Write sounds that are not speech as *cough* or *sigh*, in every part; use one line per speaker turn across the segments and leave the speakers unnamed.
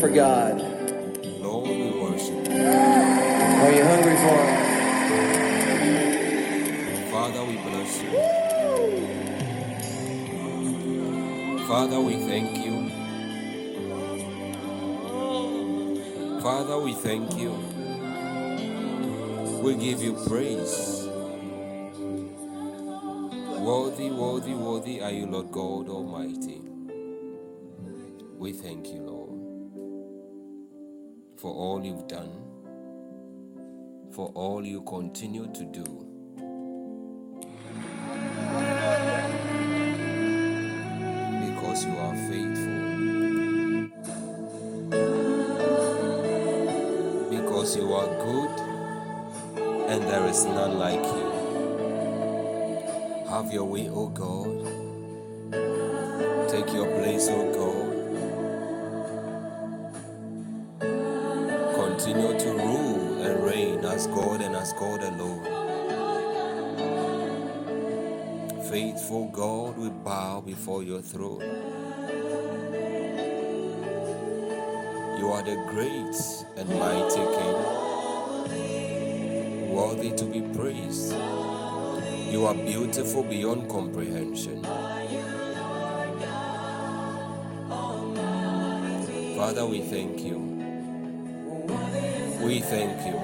for God?
Lord, we worship you.
Are you
hungry for us.
Father, we bless you. Father, we thank you. Father, we thank you. We give you praise. All you've done, for all you continue to do. because you are faithful, because you are good, and there is none like you. Have your way, O God. Take your place, O God. Continue to rule and reign as God and as God alone. Faithful God, we bow before your throne. You are the great and mighty King, worthy to be praised. You are beautiful beyond comprehension. Father, we thank you. We thank you.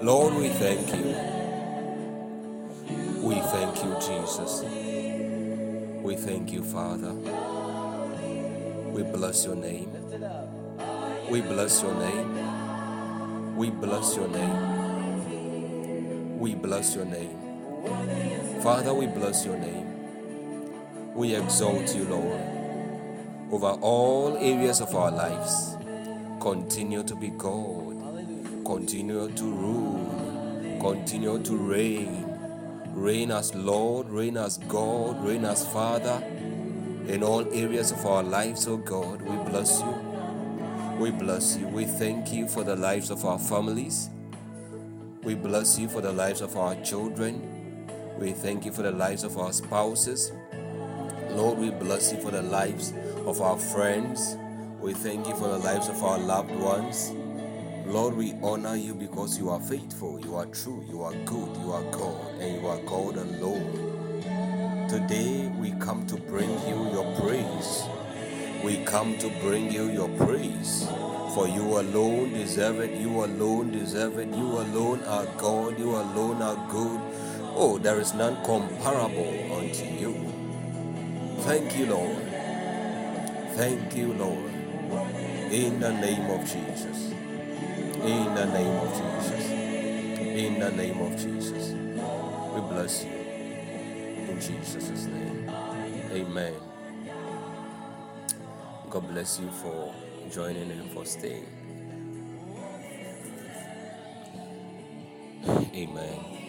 Lord, we thank you. We thank you, Jesus. We thank you, Father. We bless your name. We bless your name. We bless your name. We bless your name. Father, we bless your name. We exalt you, Lord, over all areas of our lives. Continue to be God. Continue to rule. Continue to reign. Reign as Lord, reign as God, reign as Father in all areas of our lives, oh God. We bless you. We bless you. We thank you for the lives of our families. We bless you for the lives of our children. We thank you for the lives of our spouses. Lord, we bless you for the lives of our friends. We thank you for the lives of our loved ones. Lord, we honor you because you are faithful, you are true, you are good, you are God, and you are God alone. Today we come to bring you your praise. We come to bring you your praise. For you alone deserve it, you alone deserve it, you alone are God, you alone are good. Oh, there is none comparable unto you. Thank you, Lord. Thank you, Lord. In the name of Jesus. In the name of Jesus. In the name of Jesus. We bless you. In Jesus' name. Amen. God bless you for joining and for staying. Amen.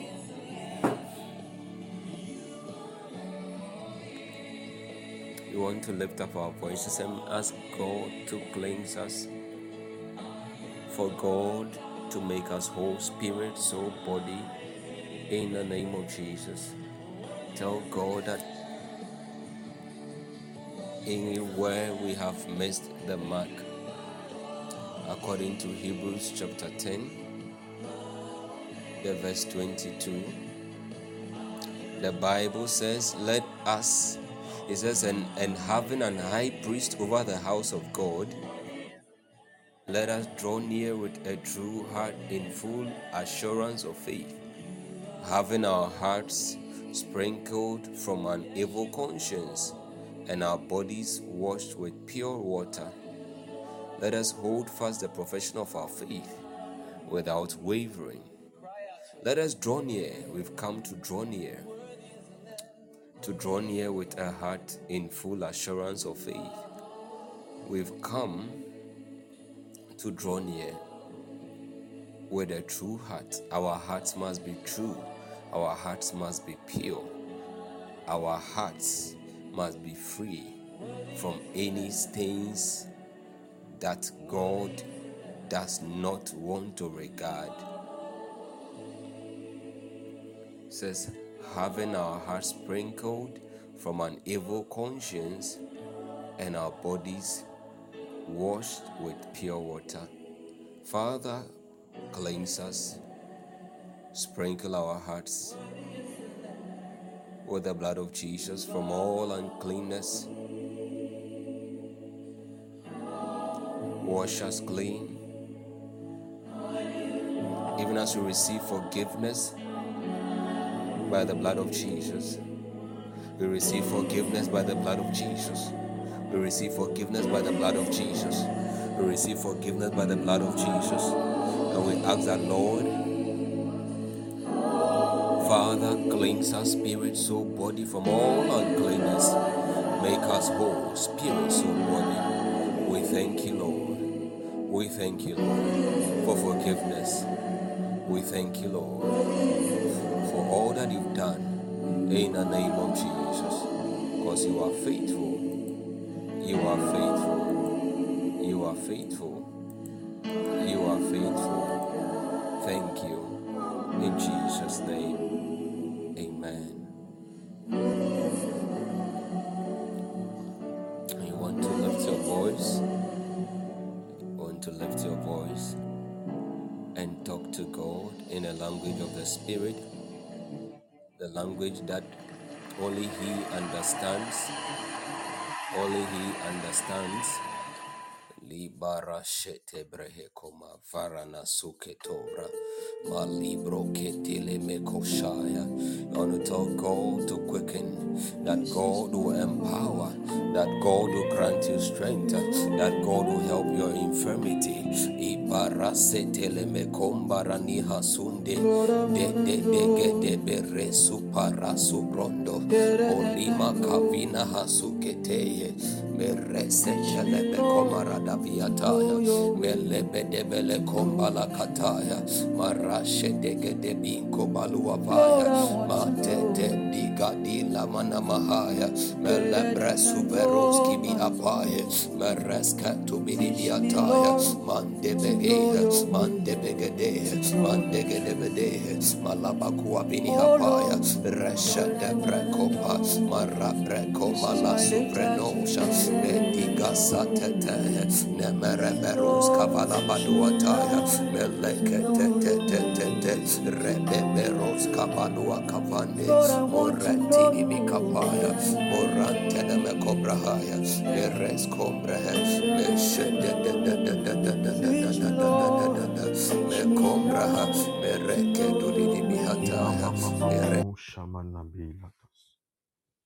We want to lift up our voices and ask God to cleanse us, for God to make us whole, spirit, soul, body, in the name of Jesus. Tell God that anywhere we have missed the mark, according to Hebrews chapter 10, the verse 22, the Bible says, Let us, it says, and, and having an high priest over the house of God, let us draw near with a true heart in full assurance of faith, having our hearts sprinkled from an evil conscience and our bodies washed with pure water. Let us hold fast the profession of our faith without wavering. Let us draw near. We've come to draw near. To draw near with a heart in full assurance of faith. We've come to draw near with a true heart. Our hearts must be true. Our hearts must be pure. Our hearts must be free from any stains that God does not want to regard. says, having our hearts sprinkled from an evil conscience and our bodies washed with pure water. Father, Cleanse us, sprinkle our hearts with the blood of Jesus from all uncleanness. Wash us clean, even as we receive forgiveness by the blood of Jesus. We receive forgiveness by the blood of Jesus. We receive forgiveness by the blood of Jesus. We receive forgiveness by the blood of Jesus. And we ask that, Lord, Father, cleanse our spirit, soul, body from all uncleanness. Make us whole, spirit, soul, body. We thank you, Lord. We thank you, Lord, for forgiveness. We thank you, Lord, for all that you've done in the name of Jesus. Because you are faithful. You are faithful. You are faithful. You are faithful. Thank you. In Jesus' name, amen. You want to lift your voice? You want to lift your voice and talk to God in a language of the Spirit, the language that only He understands, only He understands. Libara shete brehe koma varana suke tora. Ma libro ketile me koshaya. You to God to quicken, that God will empower, that God will grant you strength, that God will help your infirmity. Ibara setele me kombara ni hasunde. De de de ge de bere supara subrondo. Olima kavina rekete merese şelebe komara da viyataya melebe debele kombala kataya maraşe dege de binko baluva vaya matete diga dila mana mahaya melebre suveros gibi apaya mereske tu biri viyataya mande begehe mande begedehe mande gedebedehe malabakua bini hapaya reşe debre kopa mara bre komala su Lemprenosha, Medigasa Tete, Nemereberos Kavalabaduataya, Meleke Rebeberos Kavanua Kavane,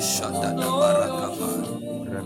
shanda da barakaba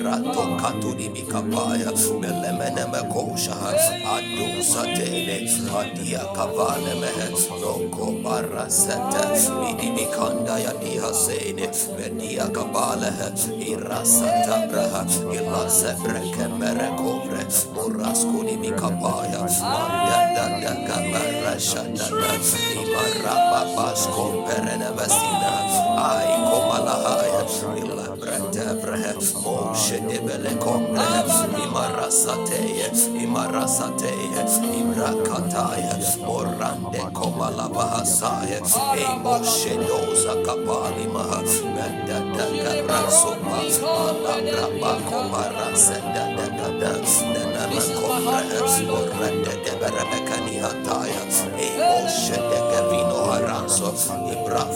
barato katuri mikapaya melemene mekosha adu satele adia kavale mehe noko barasete midi mikanda ya diha sene media kabale irasata braha ilase breke mere kovre moraskuni mikapaya mandada da kabara shadada imaraba basko perene vesina ai komalahaya ila brete brehe Moshe Şedebele komle imarasateye imarasateye imrakataye morande komala bahasaye ey moşe doza kapali maha mende tende rasoma ala braba komara sende de gada neneme komre morande de berebe kani ey moşe de gevino Raso, Ibra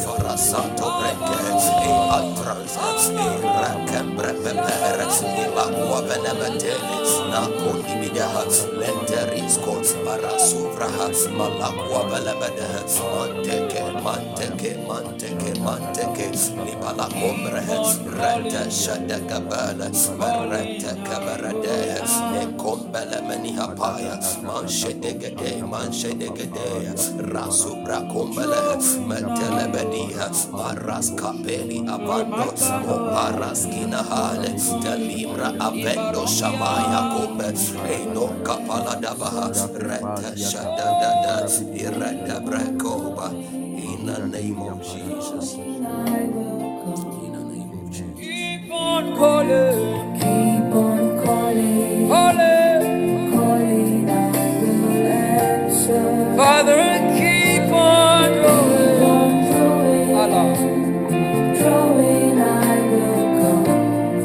metele bediha maras kapeli abando o paras kinahale telibra abendo shamaya kombe eno kapala dabaha rete shada dada brekoba. In the name of Jesus. In the name of Jesus.
Keep on calling,
Keep on calling,
calling,
calling, I will answer.
Father,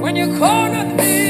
When you call on me,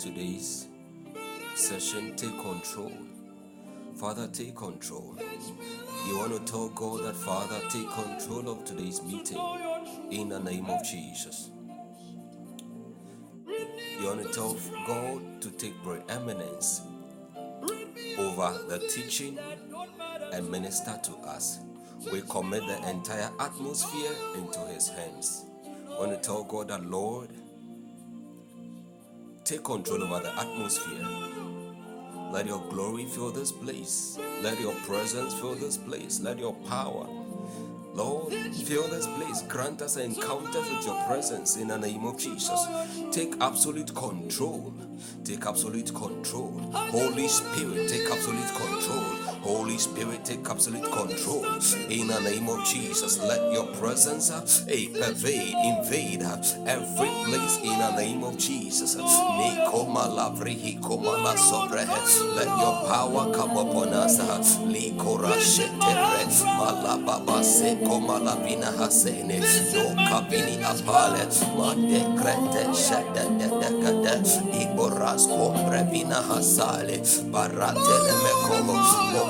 today's session, take control. Father, take control. You want to tell God that, Father, take control of today's meeting in the name of Jesus. You want to tell God to take preeminence over the teaching and minister to us. We commit the entire atmosphere into His hands. I want to tell God that, Lord, take control over the atmosphere. Let your glory fill this place. Let your presence fill this place. Let your power, Lord, fill this place. Grant us encounters with your presence in the name of Jesus. Take absolute control. Take absolute control. Holy Spirit, take absolute control. Holy Spirit, take absolute control. In the name of Jesus, let your presence uh, eh, pervade, invade uh, every place in the name of Jesus. La. Let your power come upon us. uh, malababa se koma hasene. No kabini apale. Mande krete shete de de kade. Iboras kombre vina hasale. Mekomo.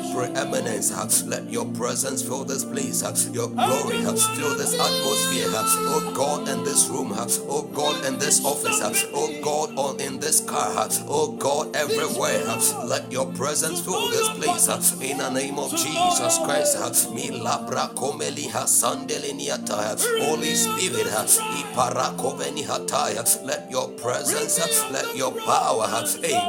preeminence. Let your presence fill this place. Your glory fill this atmosphere. Oh God, in this room. Oh God, in this office. Oh God, on in this car. Oh God, everywhere. Let your presence fill this place. In the name of Jesus Christ. Holy Spirit. Let your presence, let your power,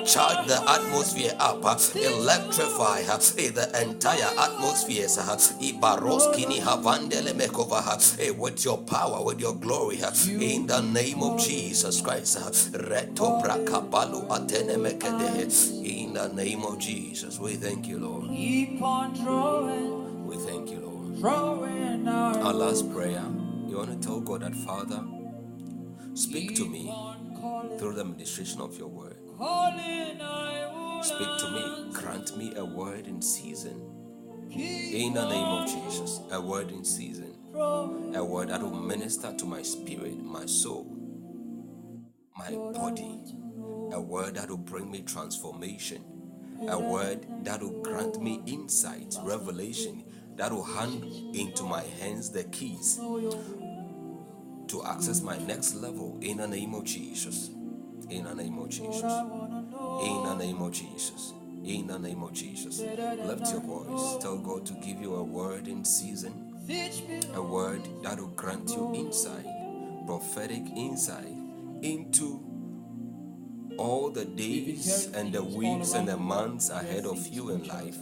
charge the atmosphere up, electrify the entire atmosphere. Ibaroskini havandele mekova, eh, with your power, with your glory, in the name of Jesus Christ. Reto atene mekede. In the name of Jesus, we thank you, Lord.
Keep on drawing,
We thank you, Lord.
our
Our last prayer, you want to tell God that, Father, speak to me through the administration of your word. Speak to me. Grant me a word in season. In the name of Jesus, a word in season. A word that will minister to my spirit, my soul, my body. A word that will bring me transformation. A word that will grant me insight, revelation, that will hand into my hands the keys to access my next level in the name of Jesus. In the name of Jesus. In the name of Jesus. In the name of Jesus. Lift your voice. Tell God to give you a word in season. A word that will grant you insight, prophetic insight into all the days and the weeks and the months ahead of you in life.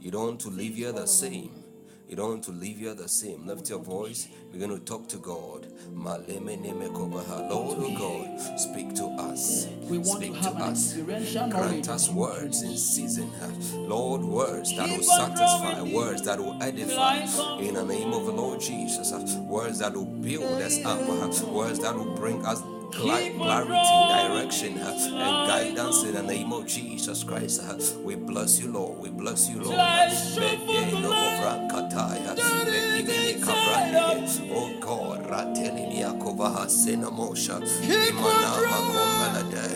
You don't want to live here the same. You don't want to leave here the same. Lift your voice. We're going to talk to God. Maleme neme kobaha. Lord oh God, speak to us.
We want
Speak
to
to
have an
us. Grant us words in season. Lord, words that will satisfy, words that will edify. In the name of the Lord Jesus. Words that will build us up. Words that will bring us clarity, direction, and guidance in the name of Jesus Christ. We bless you, Lord. We bless you, Lord. Bedeno ovrankataya. Bedimini kabrande. Oh God, ratelimia kovaha senamosha. Imana makombalade.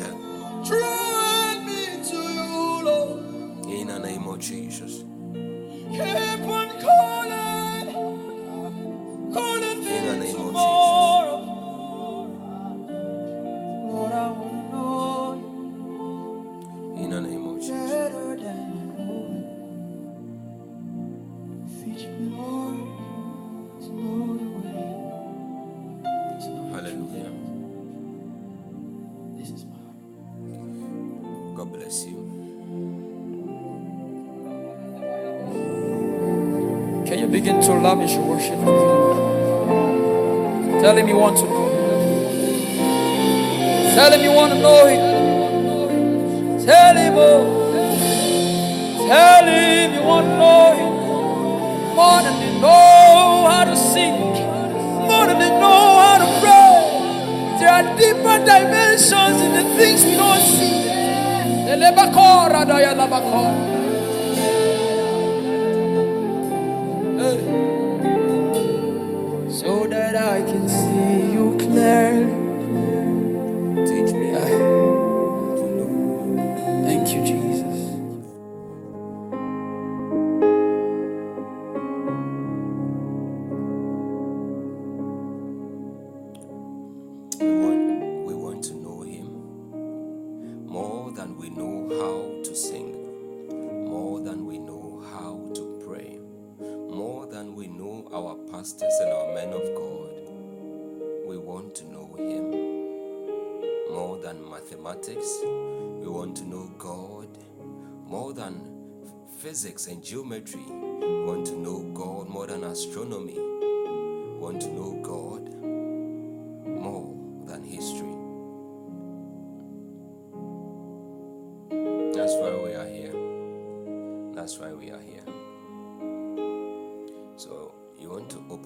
Draw me to you, Lord.
In the name of Jesus.
Keep on calling, calling
In the name of
tomorrow. Lord, I want to know you
In the name of Jesus.
better than I know you. Teach me, Lord, to know the way. to know the
Hallelujah.
This is my.
God bless you.
Can you begin to lavish your worship on? Tell him you want to know him. Tell him you want to know him. Tell him, oh, tell him you want to know him. More than you know how to sing, more than you know how to pray. There are deeper dimensions in the things we don't see.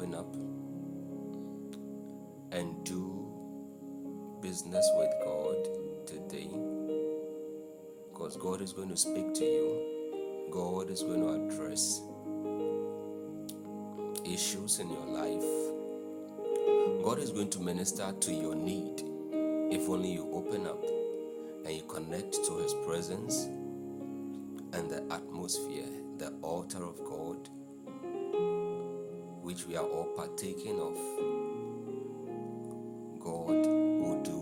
Open up and do business with God today. Because God is going to speak to you, God is going to address issues in your life. God is going to minister to your need if only you open up and you connect to His presence and the atmosphere, the altar of God, which we are all partaking of. God will do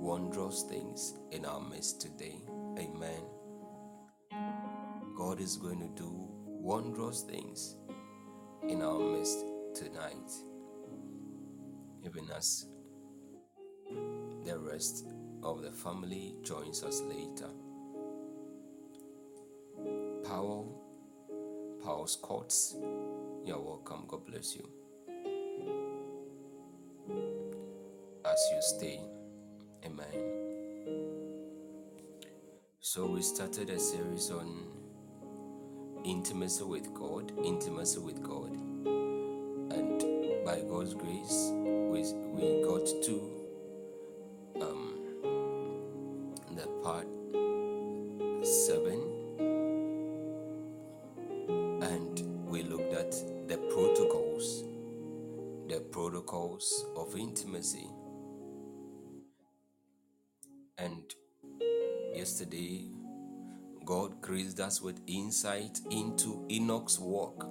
wondrous things in our midst today. Amen. God is going to do wondrous things in our midst tonight even as the rest of the family joins us later. Powell, Powell's Courts, you're welcome. God bless you. As you stay, Amen. So, we started a series on intimacy with God, intimacy with God and by God's grace, we, we got to um, the part And yesterday, God graced us with insight into Enoch's walk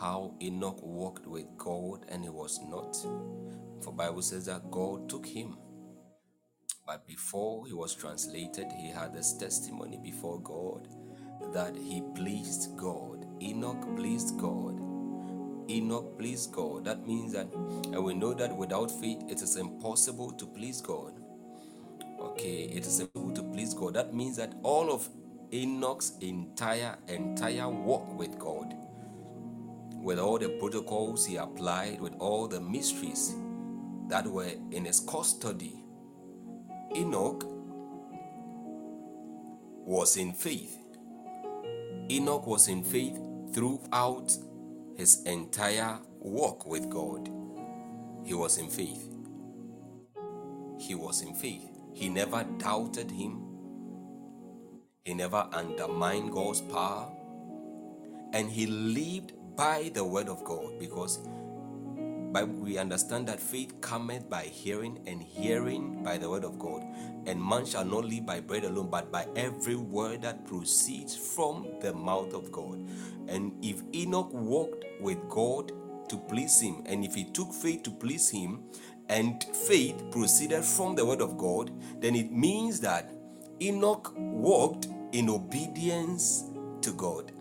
how Enoch walked with God and he was not. For Bible says that God took him, But before he was translated, he had this testimony before God that he pleased God. Enoch pleased God. Enoch pleased God. That means that, and we know that without faith, it is impossible to please God. Okay, it is impossible to please God. That means that all of Enoch's entire entire walk with God, with all the protocols he applied, with all the mysteries that were in his custody, Enoch was in faith. Enoch was in faith throughout his entire walk with God. He was in faith. He was in faith. He never doubted him. He never undermined God's power. And he lived by the word of God because by, we understand that faith cometh by hearing, and hearing by the word of God. And man shall not live by bread alone, but by every word that proceeds from the mouth of God. And if Enoch walked with God to please him, and if he took faith to please him, and faith proceeded from the word of God, then it means that Enoch walked in obedience to God.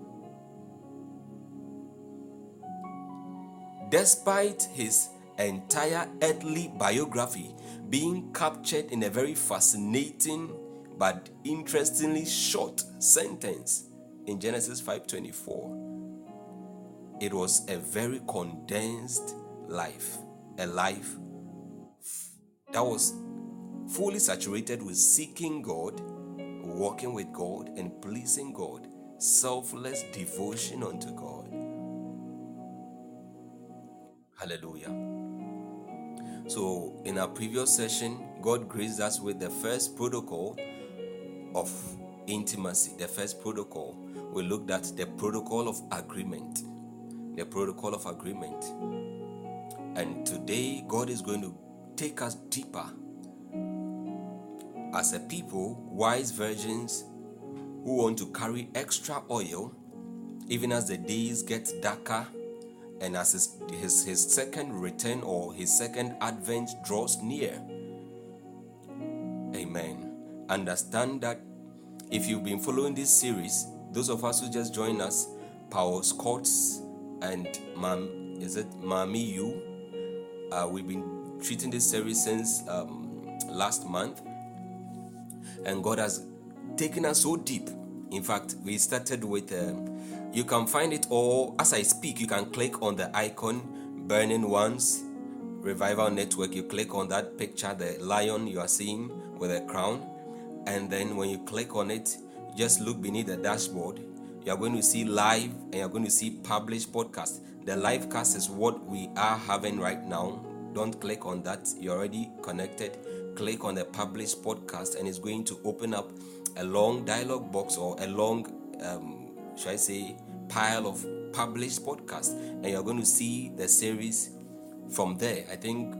Despite his entire earthly biography being captured in a very fascinating but interestingly short sentence in Genesis 5:24 it was a very condensed life a life that was fully saturated with seeking God walking with God and pleasing God selfless devotion unto God Hallelujah. So, in our previous session, God graced us with the first protocol of intimacy. The first protocol, we looked at the protocol of agreement. The protocol of agreement. And today, God is going to take us deeper. As a people, wise virgins who want to carry extra oil, even as the days get darker and as his, his, his second return or his second advent draws near. Amen. Understand that if you've been following this series, those of us who just joined us, Paul Scott's and Mam, is it Mami You? Uh, we've been treating this series since um, last month, and God has taken us so deep. In fact, we started with. Um, you can find it all as I speak. You can click on the icon Burning Ones Revival Network. You click on that picture, the lion you are seeing with a crown, and then when you click on it, just look beneath the dashboard. You are going to see live and you're going to see published podcast. The live cast is what we are having right now. Don't click on that, you're already connected. Click on the published podcast, and it's going to open up a long dialogue box or a long um, should I say, pile of published podcasts, and you're going to see the series from there. I think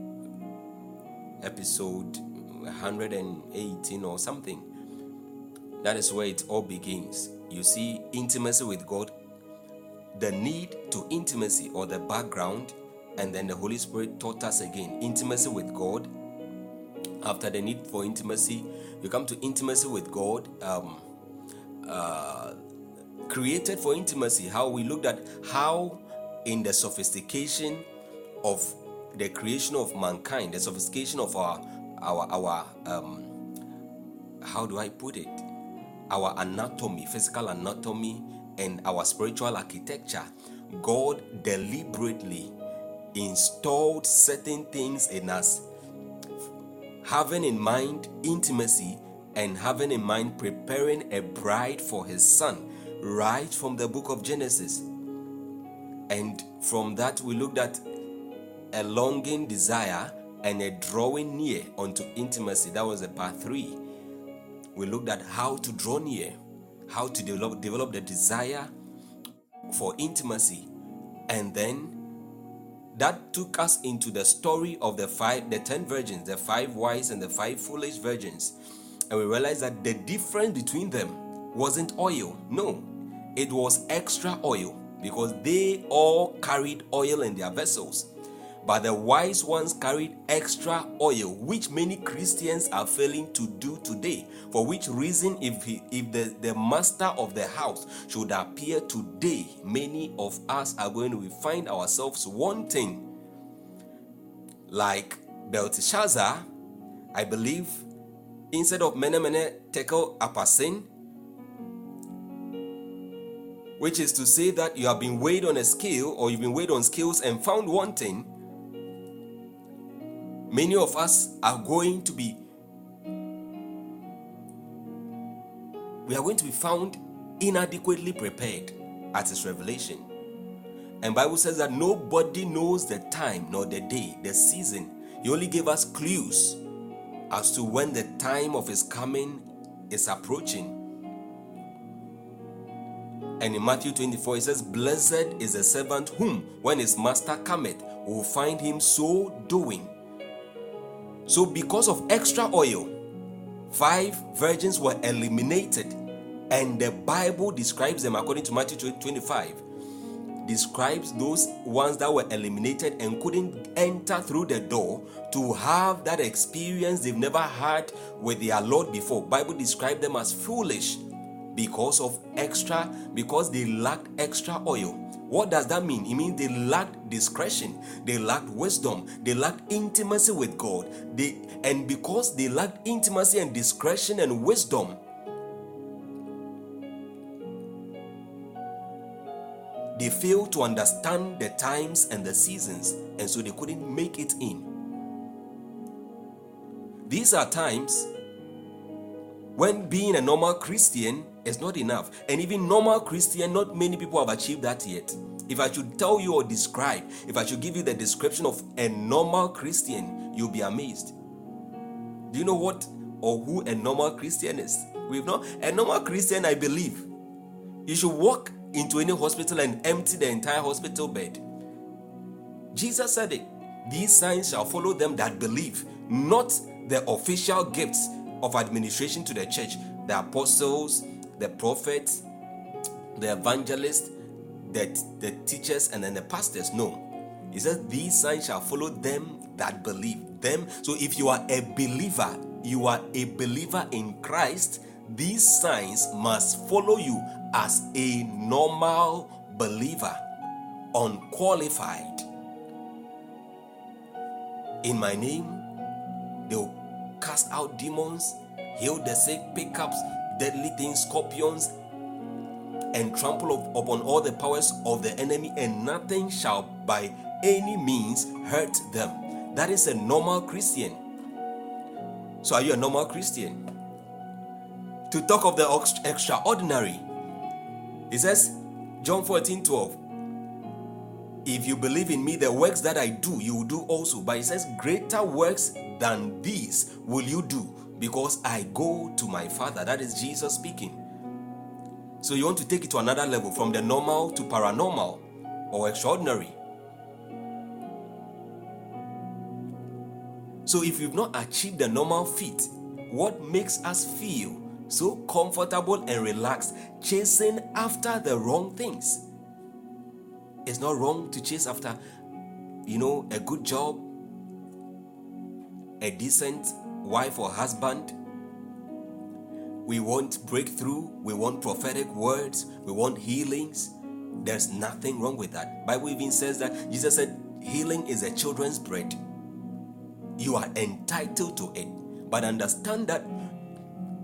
episode 118 or something. That is where it all begins. You see, intimacy with God, the need to intimacy or the background, and then the Holy Spirit taught us again intimacy with God. After the need for intimacy, you come to intimacy with God. Um, uh, created for intimacy. How we looked at how, in the sophistication of the creation of mankind, the sophistication of our our our um, how do I put it? Our anatomy, physical anatomy, and our spiritual architecture. God deliberately installed certain things in us, having in mind intimacy and having in mind preparing a bride for his son right from the book of Genesis. And from that, we looked at a longing desire and a drawing near unto intimacy. That was a part three. We looked at how to draw near, how to develop, develop the desire for intimacy. And then that took us into the story of the five, the ten virgins, the five wise and the five foolish virgins. And we realized that the difference between them wasn't oil. No, it was extra oil because they all carried oil in their vessels. But the wise ones carried extra oil, which many Christians are failing to do today. For which reason, if he, if the, the master of the house should appear today, many of us are going to find ourselves wanting. Like Belteshazzar, I believe, instead of mene mene tekel upharsin, which is to say that you have been weighed on a scale or you've been weighed on scales and found wanting, many of us are going to be we are going to be found inadequately prepared at his revelation. And bible says that nobody knows the time nor the day the season. He only gave us clues as to when the time of his coming is approaching. And in Matthew 24, it says, Blessed is the servant whom, when his master cometh, will find him so doing. So, because of extra oil, five virgins were eliminated, and the Bible describes them according to Matthew 25. Describes those ones that were eliminated and couldn't enter through the door to have that experience they've never had with their Lord before. Bible described them as foolish because of extra, because they lacked extra oil. What does that mean? It means they lacked discretion, they lacked wisdom, they lacked intimacy with God. They and because they lacked intimacy and discretion and wisdom, they failed to understand the times and the seasons, and so they couldn't make it in. These are times when being a normal Christian is not enough. And even normal Christian, not many people have achieved that yet. If I should tell you or describe, if I should give you the description of a normal Christian, you'll be amazed. Do you know what or who a normal Christian is? We've not a normal Christian, I believe. You should walk into any hospital and empty the entire hospital bed. Jesus said it. These signs shall follow them that believe, not the official gifts of administration to the church, the apostles, the prophets, the evangelists, the, the teachers, and then the pastors. No. He says, These signs shall follow them that believe. Them. So if you are a believer, you are a believer in Christ, these signs must follow you as a normal believer, unqualified. In my name, they will cast out demons, heal the sick, pick up deadly things, scorpions, and trample up- upon all the powers of the enemy, and nothing shall by any means hurt them. That is a normal Christian. So, are you a normal Christian? To talk of the extraordinary, it says, John 14 12. If you believe in me, the works that I do, you will do also. But it says, Greater works than these will you do, because I go to my Father. That is Jesus speaking. So you want to take it to another level from the normal to paranormal or extraordinary. So if you've not achieved the normal feat, what makes us feel so comfortable and relaxed chasing after the wrong things? It's not wrong to chase after, you know, a good job, a decent wife or husband. We want breakthrough, we want prophetic words, we want healings. There's nothing wrong with that. Bible even says that Jesus said healing is a children's bread. You are entitled to it. But understand that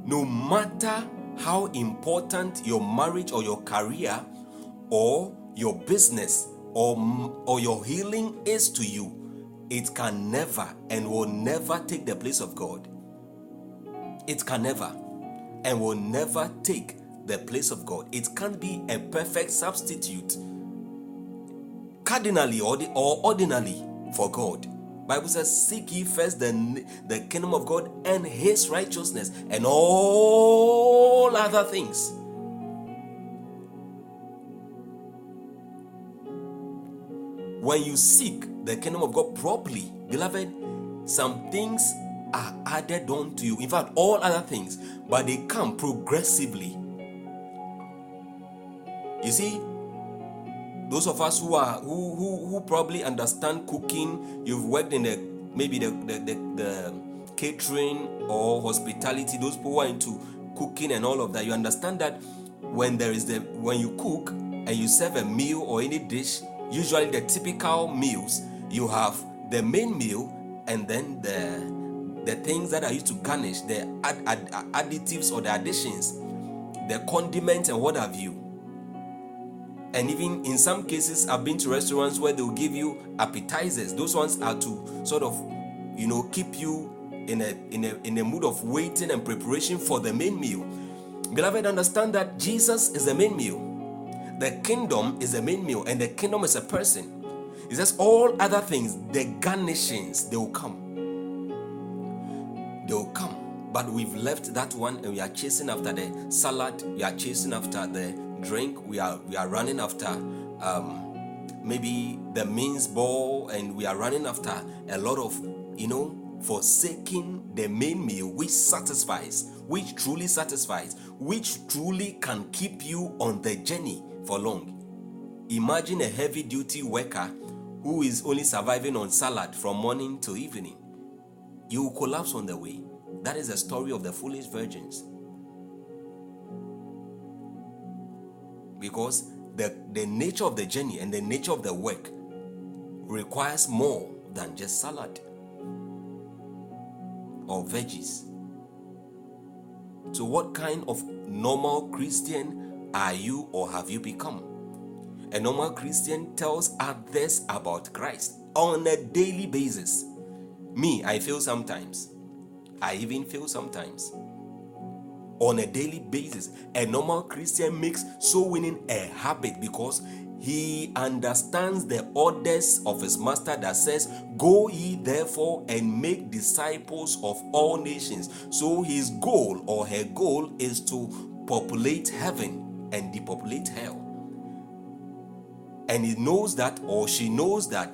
no matter how important your marriage or your career or your business or, or your healing is to you, it can never and will never take the place of God. It can never and will never take the place of God. It can't be a perfect substitute cardinally or, ordinarily for God. Bible says, Seek ye first the, the kingdom of God and his righteousness, and all other things. When you seek the kingdom of God properly, beloved, some things are added on to you. In fact, all other things, but they come progressively. You see, those of us who are who who, who probably understand cooking you've worked in the maybe the the, the, the catering or hospitality those who are into cooking and all of that you understand that when there is the when you cook and you serve a meal or any dish usually the typical meals you have the main meal and then the the things that are used to garnish the add, add, additives or the additions the condiments and what have you. And even in some cases i've been to restaurants where they'll give you appetizers. Those ones are to sort of you know keep you in a in a in a mood of waiting and preparation for the main meal. Beloved understand that jesus is the main meal. The kingdom is the main meal and the kingdom is a person it says all other things the garnishings they will come. They will come. But we've left that one and we are chasing after the salad we are chasing after the drink we are we are running after um maybe the means ball and we are running after a lot of you know forsaking the main meal which satisfies which truly satisfies which truly can keep you on the journey for long. Imagine a heavy duty worker who is only surviving on salad from morning to evening you will collapse on the way that is the story of the foolish virgins because the, the nature of the journey and the nature of the work requires more than just salad or veggies. So, what kind of normal Christian are you or have you become? A normal Christian tells others about Christ on a daily basis. Me, I feel sometimes. I even feel sometimes on a daily basis. A normal Christian makes soul winning a habit because he understands the orders of his master that says, Go ye therefore and make disciples of all nations. So his goal or her goal is to populate heaven and depopulate hell. And he knows that, or she knows that,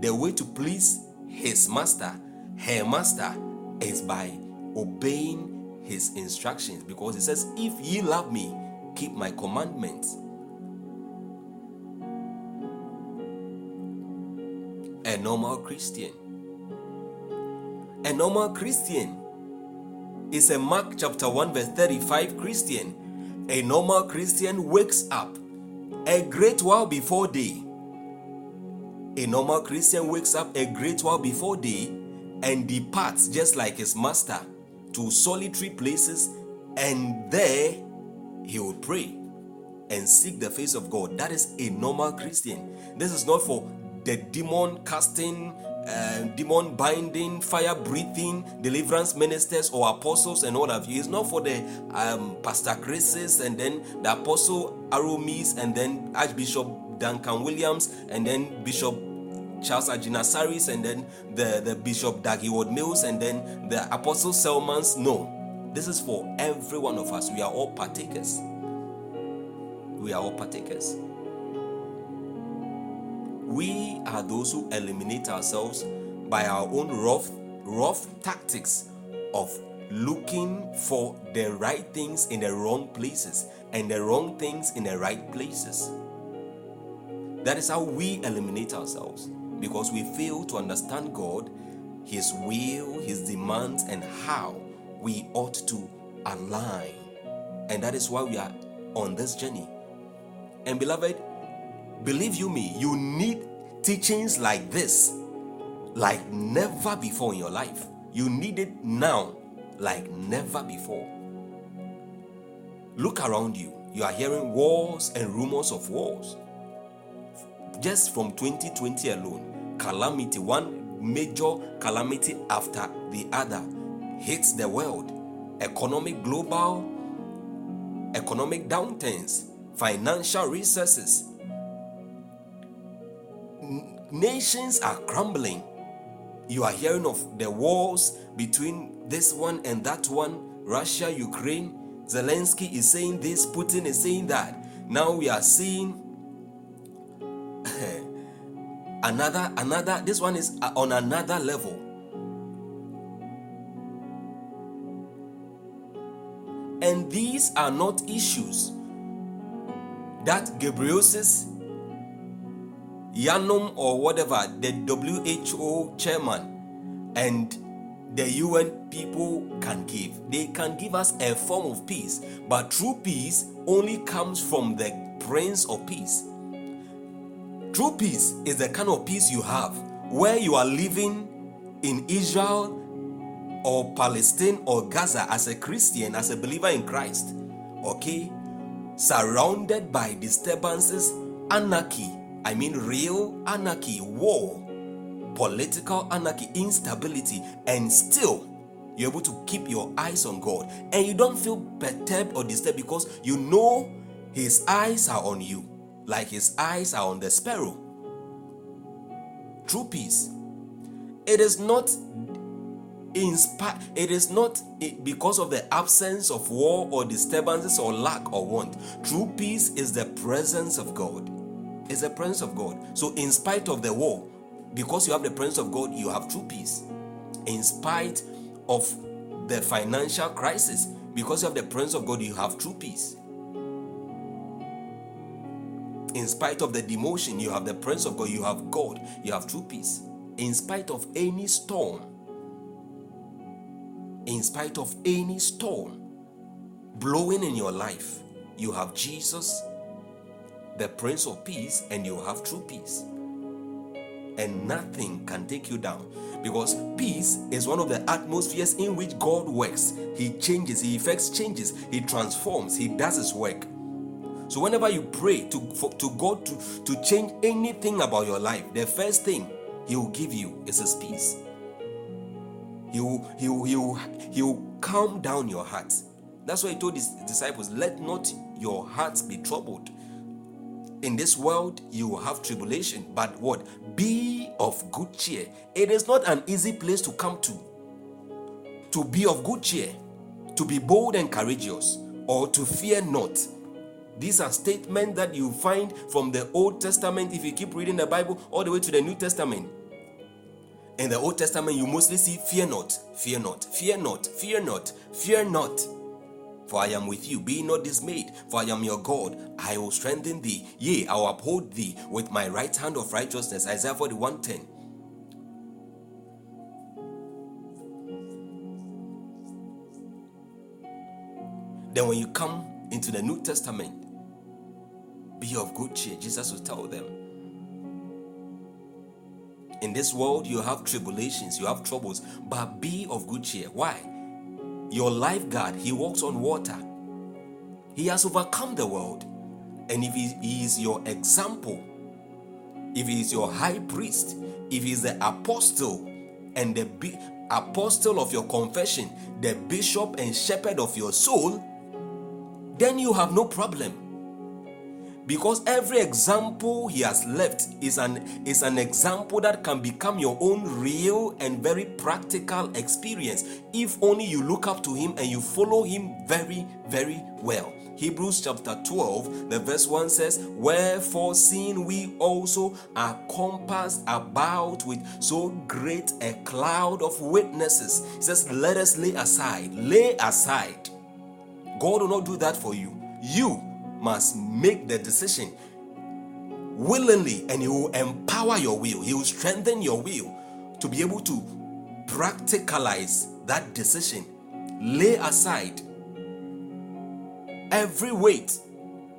the way to please his master, her master, is by obeying his instructions because he says, If ye love me, keep my commandments. A normal Christian. A normal Christian is a Mark chapter 1, verse 35 Christian. A normal Christian wakes up a great while before day. A normal Christian wakes up a great while before day and departs just like his master to solitary places, and there he will pray and seek the face of God. That is a normal Christian. This is not for the demon casting, demon binding, fire breathing, deliverance ministers or apostles and all of you. It's not for the um, Pastor Chris's and then the Apostle Aromis and then Archbishop Duncan Williams and then Bishop Charles Agyinasares and then the, the Bishop Dag Heward-Mills and then the Apostle Selmans. No, this is for every one of us. We are all partakers. We are all partakers. We are those who eliminate ourselves by our own rough, rough tactics of looking for the right things in the wrong places and the wrong things in the right places. That is how we eliminate ourselves because we fail to understand God, His will, His demands, and how we ought to align. And that is why we are on this journey. And beloved, believe you me, you need teachings like this like never before in your life. You need it now like never before. Look around you. You are hearing wars and rumors of wars just from 2020 alone, calamity, one major calamity after the other hits the world. Economic global, economic downturns, financial recesses. Nations are crumbling. You are hearing of the wars between this one and that one, Russia, Ukraine. Zelensky is saying this, Putin is saying that. Now we are seeing *laughs* another another this one is uh, on another level and these are not issues that Gabrielsis Yanum or whatever, the WHO chairman, and the UN people can give. They can give us a form of peace, but true peace only comes from the Prince of Peace. True peace is the kind of peace you have where you are living in Israel or Palestine or Gaza as a Christian, as a believer in Christ, okay, surrounded by disturbances, anarchy, I mean real anarchy, war, political anarchy, instability, and still you're able to keep your eyes on God and you don't feel perturbed or disturbed because you know His eyes are on you, like His eyes are on the sparrow. True peace. It is not inspire it is not because of the absence of war or disturbances or lack or want true peace is the presence of god is the presence of god. So in spite of the war because you have the presence of god you have true peace. In spite of the financial crisis because you have the presence of god you have true peace. In spite of the demotion you have the presence of god you have god you have true peace. In spite of any storm in spite of any storm blowing in your life, you have Jesus, the Prince of Peace, and you have true peace. And nothing can take you down because peace is one of the atmospheres in which God works. He changes, He effects changes, He transforms, He does His work. So whenever you pray to, for, to God to, to change anything about your life, the first thing He will give you is His peace. He will, he will, he will, he will calm down your heart. That's why he told his disciples, Let not your hearts be troubled. In this world, you will have tribulation, but what? Be of good cheer. It is not an easy place to come to. To be of good cheer, to be bold and courageous, or to fear not. These are statements that you find from the Old Testament if you keep reading the Bible all the way to the New Testament. In the Old Testament, you mostly see fear not, fear not, fear not, fear not, fear not. For I am with you, be not dismayed, for I am your God. I will strengthen thee, yea, I will uphold thee with my right hand of righteousness. Isaiah 41 10. Then when you come into the New Testament, be of good cheer. Jesus will tell them. In this world, you have tribulations, you have troubles, but be of good cheer. Why? Your lifeguard, he walks on water. He has overcome the world. And if he, is your example, if he is your high priest, if he is the apostle and the bi- apostle of your confession, the bishop and shepherd of your soul, then you have no problem because every example he has left is an is an example that can become your own real and very practical experience. If only you look up to him and you follow him very very well. Hebrews chapter 12 the verse 1 says wherefore seeing we also are compassed about with so great a cloud of witnesses he says let us lay aside lay aside. God will not do that for you. You must make the decision willingly and He will empower your will. He will strengthen your will to be able to practicalize that decision. Lay aside every weight.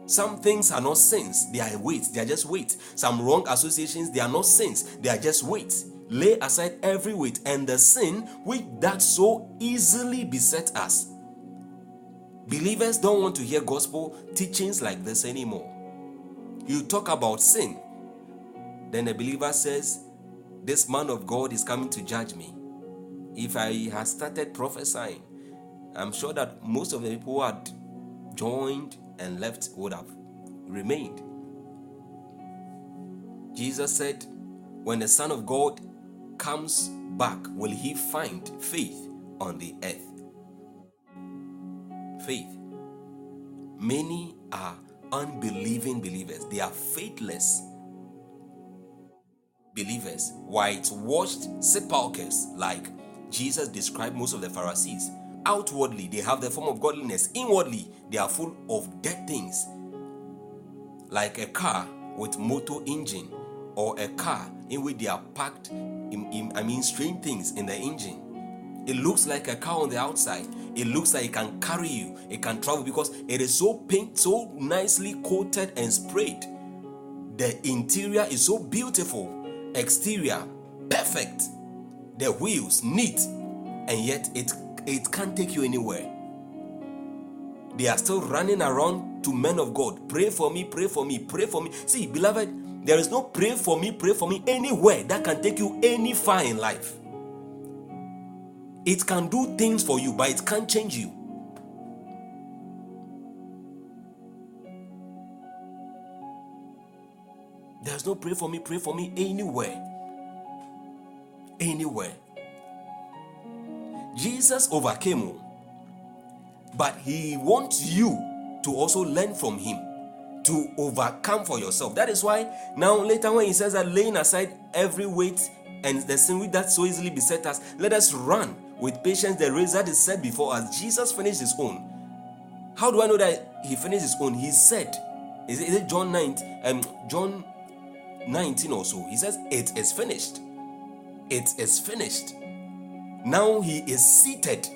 Some things are not sins, they are weights, they are just weights. Some wrong associations, they are not sins, they are just weights. Lay aside every weight and the sin which that so easily beset us. Believers don't want to hear gospel teachings like this anymore. You talk about sin, then a believer says, This man of God is coming to judge me. If I had started prophesying, I'm sure that most of the people who had joined and left would have remained. Jesus said, When the Son of God comes back, will he find faith on the earth? Faith. Many are unbelieving believers, they are faithless believers, whitewashed sepulchres, like Jesus described most of the Pharisees. Outwardly, they have the form of godliness, inwardly, they are full of dead things, like a car with motor engine or a car in which they are packed, in, in- I mean, strange things in the engine. It looks like a car on the outside. It looks like it can carry you, it can travel because it is so paint, so nicely coated and sprayed. The interior is so beautiful, exterior perfect, the wheels neat, and yet it it can't take you anywhere. They are still running around to men of God. Pray for me, pray for me, pray for me. See, beloved, there is no pray for me, pray for me anywhere that can take you any far in life. It can do things for you, but it can't change you. There's no pray for me, pray for me anywhere. Anywhere. Jesus overcame, oh, but he wants you to also learn from him to overcome for yourself. That is why now later when he says that laying aside every weight and the sin which that so easily beset us, let us run with patience the that is set before us. Jesus finished his own. How do I know that he finished his own? He said, is it, is it John 9, um, John 19 or so? He says, It is finished. It is finished. Now he is seated.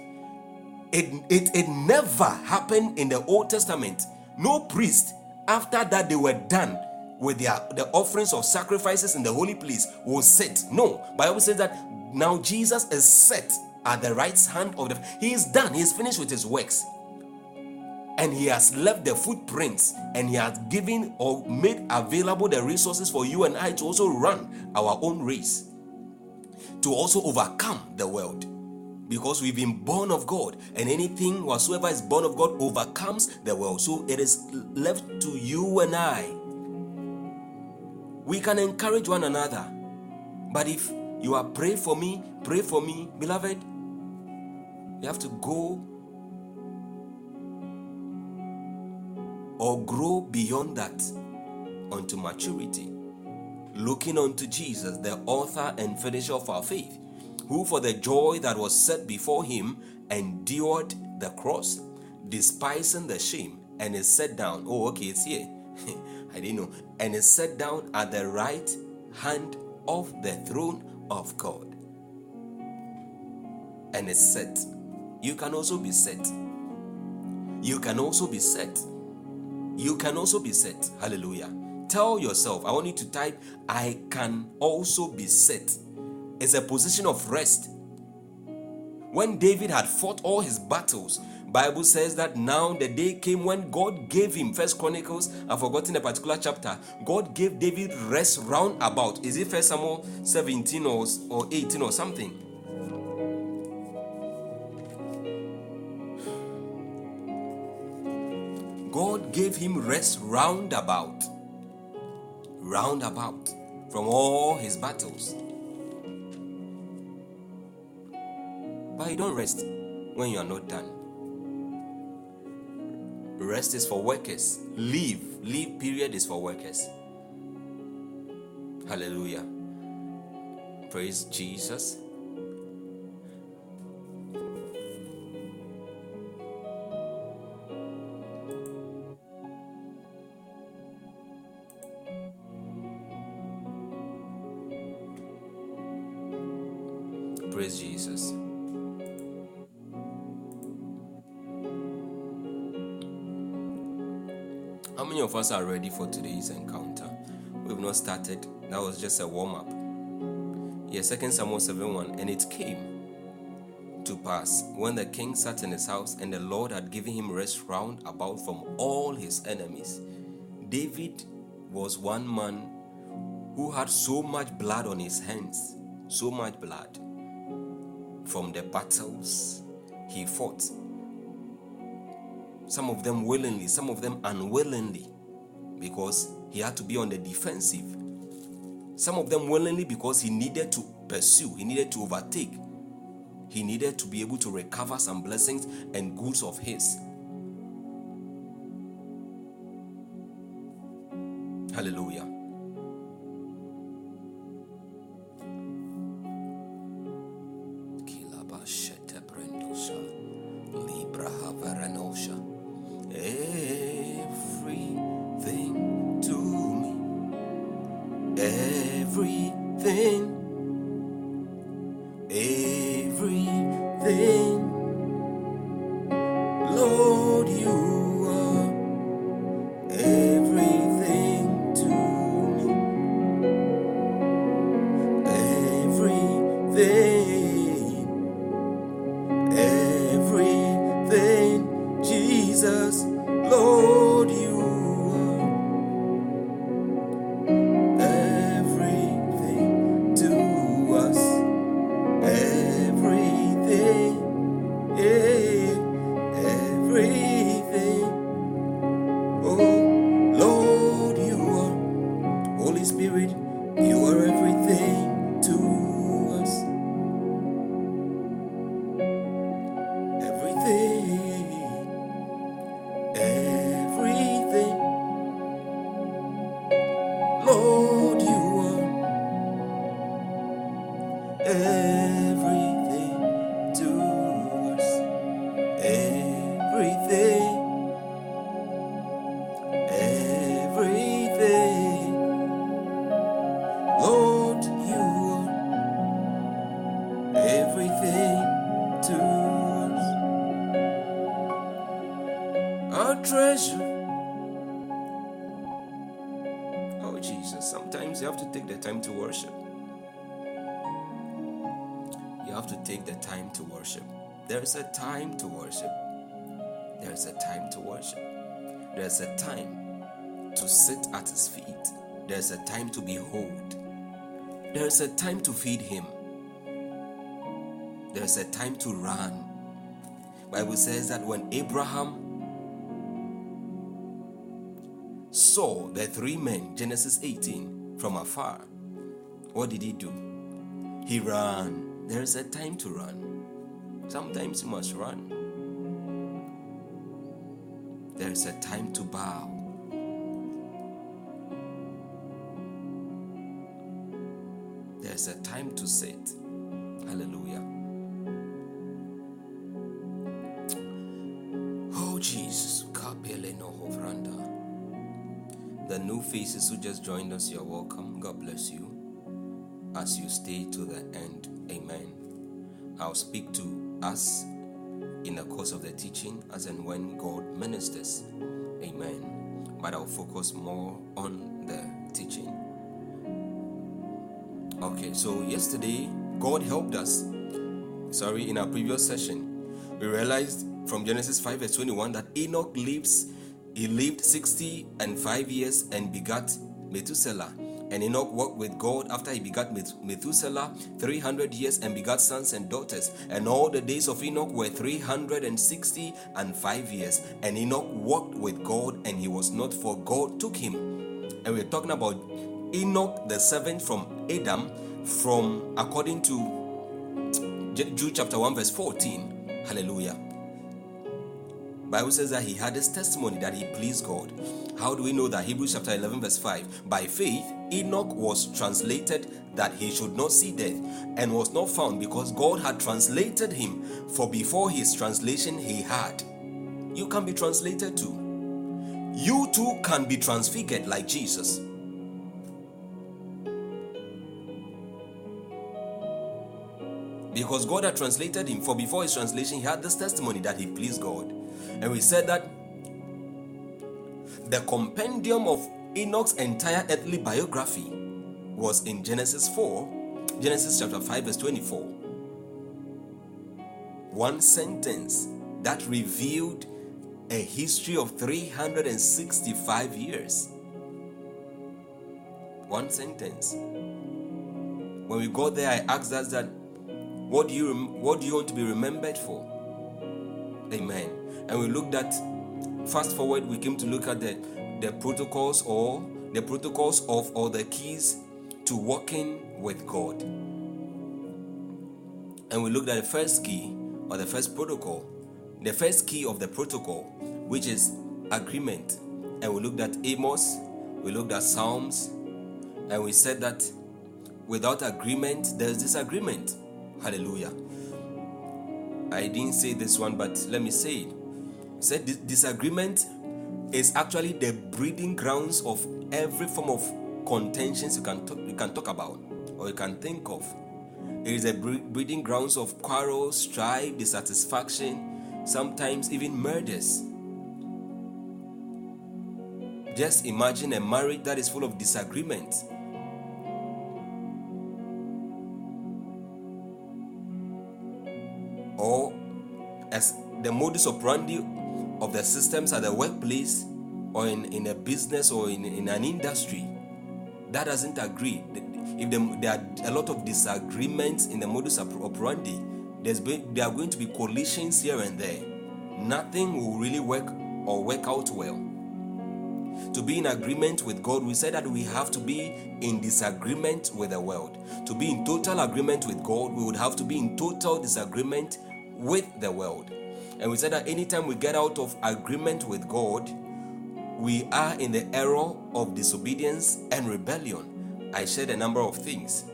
It, it, it never happened in the Old Testament. No priest, after that they were done with their the offerings of sacrifices in the holy place, will sit. No, Bible says that now Jesus is set at the right hand of the. He is done. He is finished with his works and he has left the footprints and he has given or made available the resources for you and I to also run our own race to also overcome the world because we've been born of God and anything whatsoever is born of God overcomes the world so it is left to you and I we can encourage one another but if you are pray for me pray for me beloved you have to go or grow beyond that unto maturity, looking unto Jesus, the author and finisher of our faith, who for the joy that was set before him endured the cross, despising the shame, and is set down. Oh, okay, it's here. *laughs* I didn't know. And is set down at the right hand of the throne of God. And is set. You can also be set. You can also be set you can also be set. Hallelujah. Tell yourself, I want you to type, I can also be set. It's a position of rest. When David had fought all his battles, Bible says that now the day came when God gave him First Chronicles. I've forgotten a particular chapter. God gave David rest round about. Is it First Samuel 17 or, or 18 or something? God gave him rest round about, round about from all his battles. But you don't rest when you are not done. Rest is for workers. Leave, leave period is for workers. Hallelujah. Praise Jesus. Us are ready for today's encounter? We've not started. That was just a warm up. Yeah, 2 Samuel 7 1. And it came to pass when the king sat in his house and the Lord had given him rest round about from all his enemies. David was one man who had so much blood on his hands, so much blood from the battles he fought. Some of them willingly, some of them unwillingly, because he had to be on the defensive. Some of them willingly because he needed to pursue, he needed to overtake, he needed to be able to recover some blessings and goods of his. Hallelujah. There's a time to behold. There's a time to feed him. There's a time to run. Bible says that when Abraham saw the three men, Genesis 18, from afar, what did he do? He ran. There is a time to run. Sometimes you must run. There is a time to bow. There's a time to sit. Hallelujah. Oh, Jesus. The new faces who just joined us, you're welcome. God bless you as you stay to the end. Amen. I'll speak to us in the course of the teaching as and when God ministers. Amen. But I'll focus more on the teaching. Okay, so yesterday, God helped us. Sorry, in our previous session, we realized from Genesis 5 verse 21 that Enoch lives, he lived 60 and 5 years and begat Methuselah. And Enoch walked with God after he begat Methuselah 300 years and begat sons and daughters. And all the days of Enoch were 360 and 5 years. And Enoch walked with God and he was not, for God took him. And we're talking about Enoch, the seventh from Adam, from according to Jude chapter 1, verse 14. Hallelujah. Bible says that he had this testimony that he pleased God. How do we know that? Hebrews chapter 11, verse 5. By faith, Enoch was translated that he should not see death and was not found because God had translated him. For before his translation, he had. You can be translated too. You too can be transfigured like Jesus. Because God had translated him, for before his translation, he had this testimony that he pleased God. And we said that the compendium of Enoch's entire earthly biography was in Genesis 4, Genesis chapter 5, verse 24. One sentence that revealed a history of 365 years. One sentence. When we got there, I asked us that, what do you what do you want to be remembered for? Amen. And we looked at fast forward, we came to look at the the protocols or the protocols of or the keys to walking with God. And we looked at the first key or the first protocol, the first key of the protocol, which is agreement. And we looked at Amos, we looked at Psalms, and we said that without agreement, there's disagreement. Hallelujah. I didn't say this one, but let me say it. It said dis- disagreement is actually the breeding grounds of every form of contentions you can talk, you can talk about or you can think of. It is a breeding grounds of quarrels, strife, dissatisfaction, sometimes even murders. Just imagine a marriage that is full of disagreements. The modus operandi of the systems at the workplace or in, in a business or in, in an industry that doesn't agree. If the- there are a lot of disagreements in the modus operandi, there's be, there are going to be collisions here and there. Nothing will really work or work out well. To be in agreement with God, we said that we have to be in disagreement with the world. To be in total agreement with God, we would have to be in total disagreement with the world. And we said that anytime we get out of agreement with God, we are in the error of disobedience and rebellion. I shared a number of things.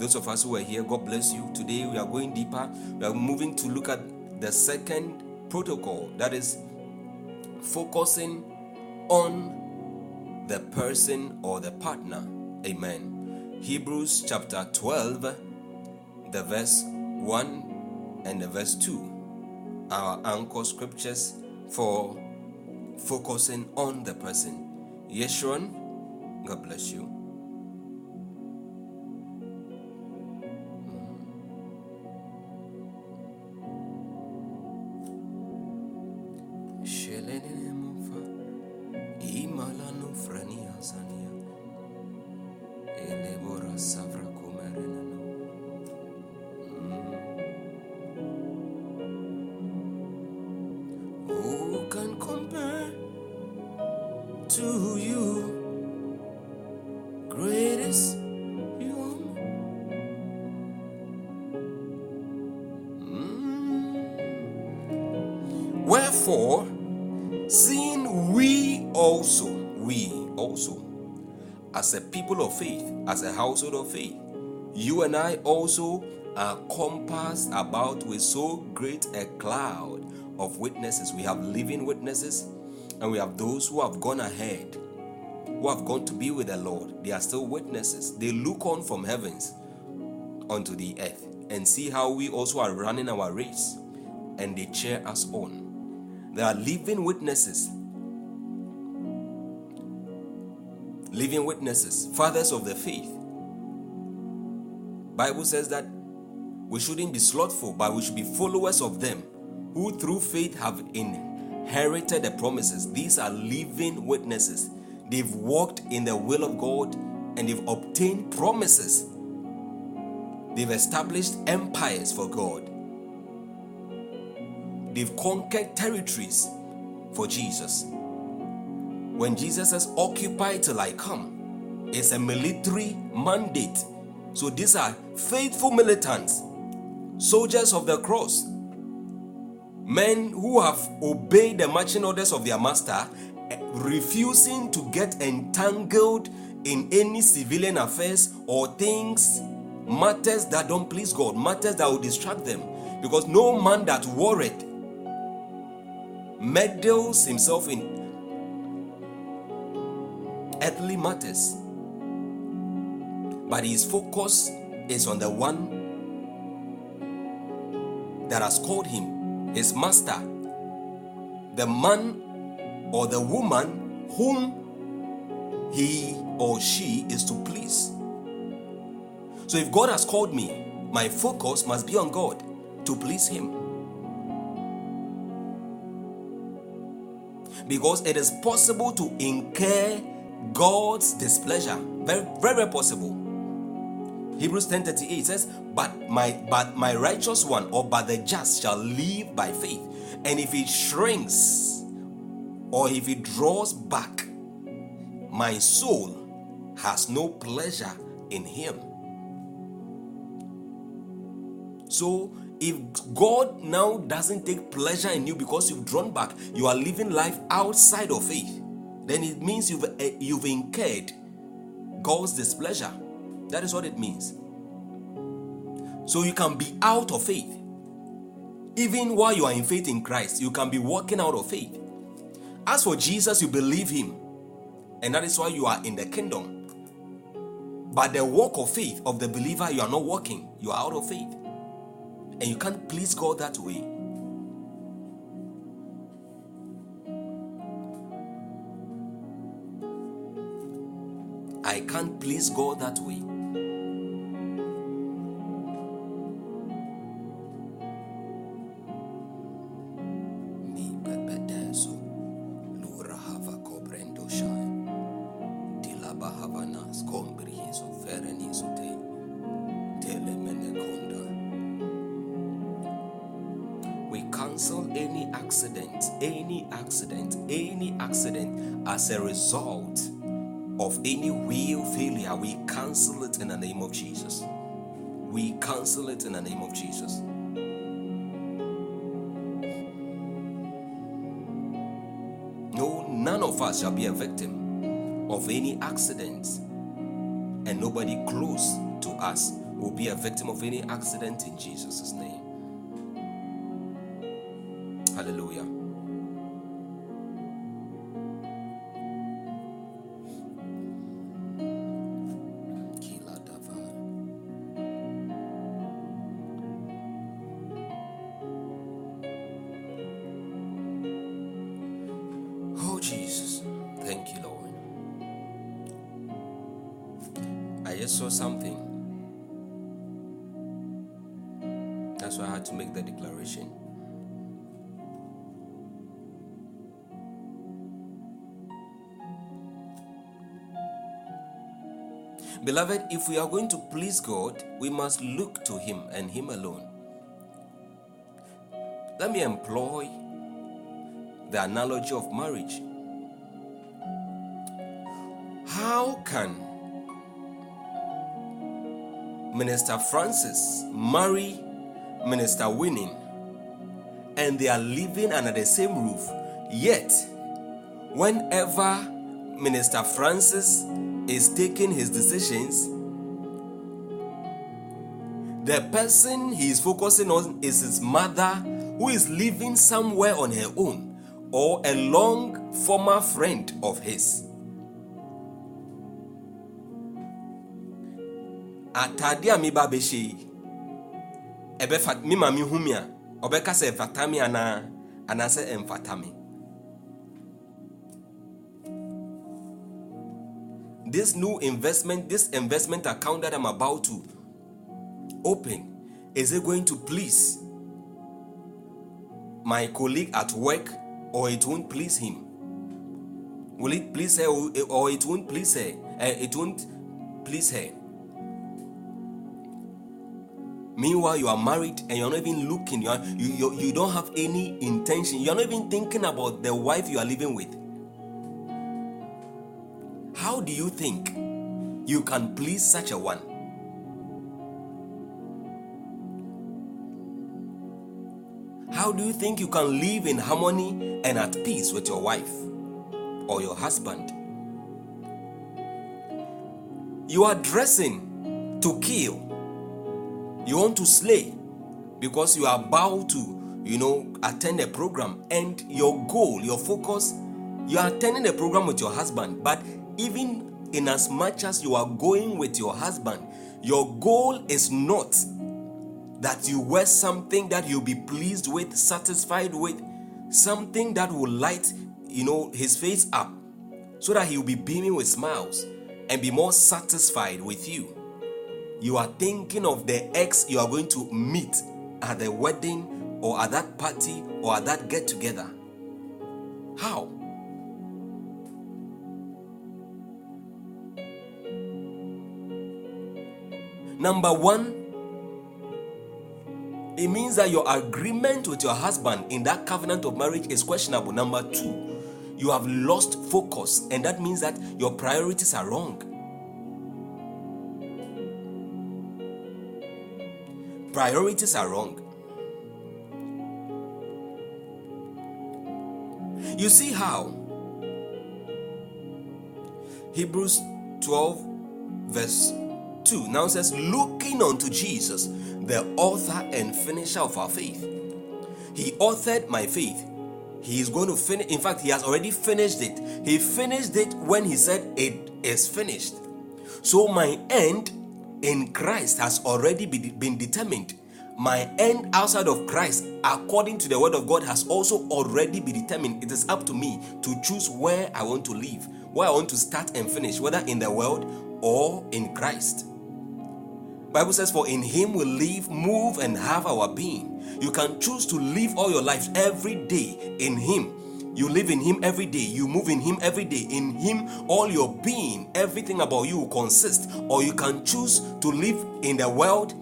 Those of us who are here, God bless you. Today we are going deeper. We are moving to look at the second protocol that is focusing on the person or the partner. Amen. Hebrews chapter 12, the verse 1 and the verse 2. Our anchor scriptures for focusing on the person. Yeshurun, God bless you. Mm. Shelene as a people of faith, as a household of faith, you and I also are compassed about with so great a cloud of witnesses. We have living witnesses, and we have those who have gone ahead, who have gone to be with the Lord. They are still witnesses. They look on from heavens unto the earth and see how we also are running our race, and they cheer us on. There are living witnesses. Living witnesses, fathers of the faith. Bible says that we shouldn't be slothful, but we should be followers of them who through faith have inherited the promises. These are living witnesses. They've walked in the will of God and they've obtained promises. They've established empires for God. They've conquered territories for Jesus. When Jesus says, Occupy till I come, it's a military mandate. So these are faithful militants, soldiers of the cross, men who have obeyed the marching orders of their master, refusing to get entangled in any civilian affairs or things, matters that don't please God, matters that will distract them. Because no man that worried meddles himself in earthly matters, but his focus is on the one that has called him his master, the man or the woman whom he or she is to please. So if God has called me, my focus must be on God to please him. because it is possible to incur God's displeasure. Very, very, possible. Hebrews 10:38 says, "But my but my righteous one, or but the just, shall live by faith. And if he shrinks, or if he draws back, my soul has no pleasure in him." So if God now doesn't take pleasure in you because you've drawn back, you are living life outside of faith, then it means you've eh, you've incurred God's displeasure. That is what it means. So you can be out of faith. Even while you are in faith in Christ, you can be walking out of faith. As for Jesus, you believe him, and that is why you are in the kingdom. But the walk of faith of the believer, you are not walking, you are out of faith. And you can't please God that way. Can't please God that way. We cancel any accident, any accident, any accident as a result of any wheel failure. We cancel it in the name of Jesus. We cancel it in the name of Jesus. No, none of us shall be a victim of any accidents, and nobody close to us will be a victim of any accident in Jesus' name. If we are going to please God, we must look to Him and Him alone. Let me employ the analogy of marriage. How can Minister Francis marry Minister Winning and they are living under the same roof? Yet, whenever Minister Francis is taking his decisions, the person he is focusing on is his mother who is living somewhere on her own or a long former friend of his. atade a meba bɛhyɛ yi ɛbɛfa me ma me ɛmfata me this new investment this investment account that i'm about to open is it going to please my colleague at work or it won't please him will it please her or it won't please her uh, it won't please her Meanwhile, you are married and you're not even looking. You, are, you, you, you don't have any intention. You're not even thinking about the wife you are living with. How do you think you can please such a one? How do you think you can live in harmony and at peace with your wife or your husband? You are dressing to kill you want to slay because you are about to you know attend a program and your goal your focus you are attending a program with your husband but even in as much as you are going with your husband your goal is not that you wear something that you'll be pleased with satisfied with something that will light you know his face up so that he will be beaming with smiles and be more satisfied with you you are thinking of the ex you are going to meet at the wedding or at that party or at that get together. How? Number one, it means that your agreement with your husband in that covenant of marriage is questionable. Number two, you have lost focus, and that means that your priorities are wrong. priorities are wrong. You see how Hebrews 12, verse 2 now says, Looking unto Jesus, the author and finisher of our faith. He authored my faith. He is going to finish, in fact, he has already finished it. He finished it when he said, It is finished. So my end in Christ has already been determined. My end outside of Christ, according to the word of God, has also already been determined. It is up to me to choose where I want to live, where I want to start and finish, whether in the world or in Christ. Bible says, For in him we live, move, and have our being. You can choose to live all your life every day in him. You live in him every day, you move in him every day. In him, all your being, everything about you will consist. Or you can choose to live in the world,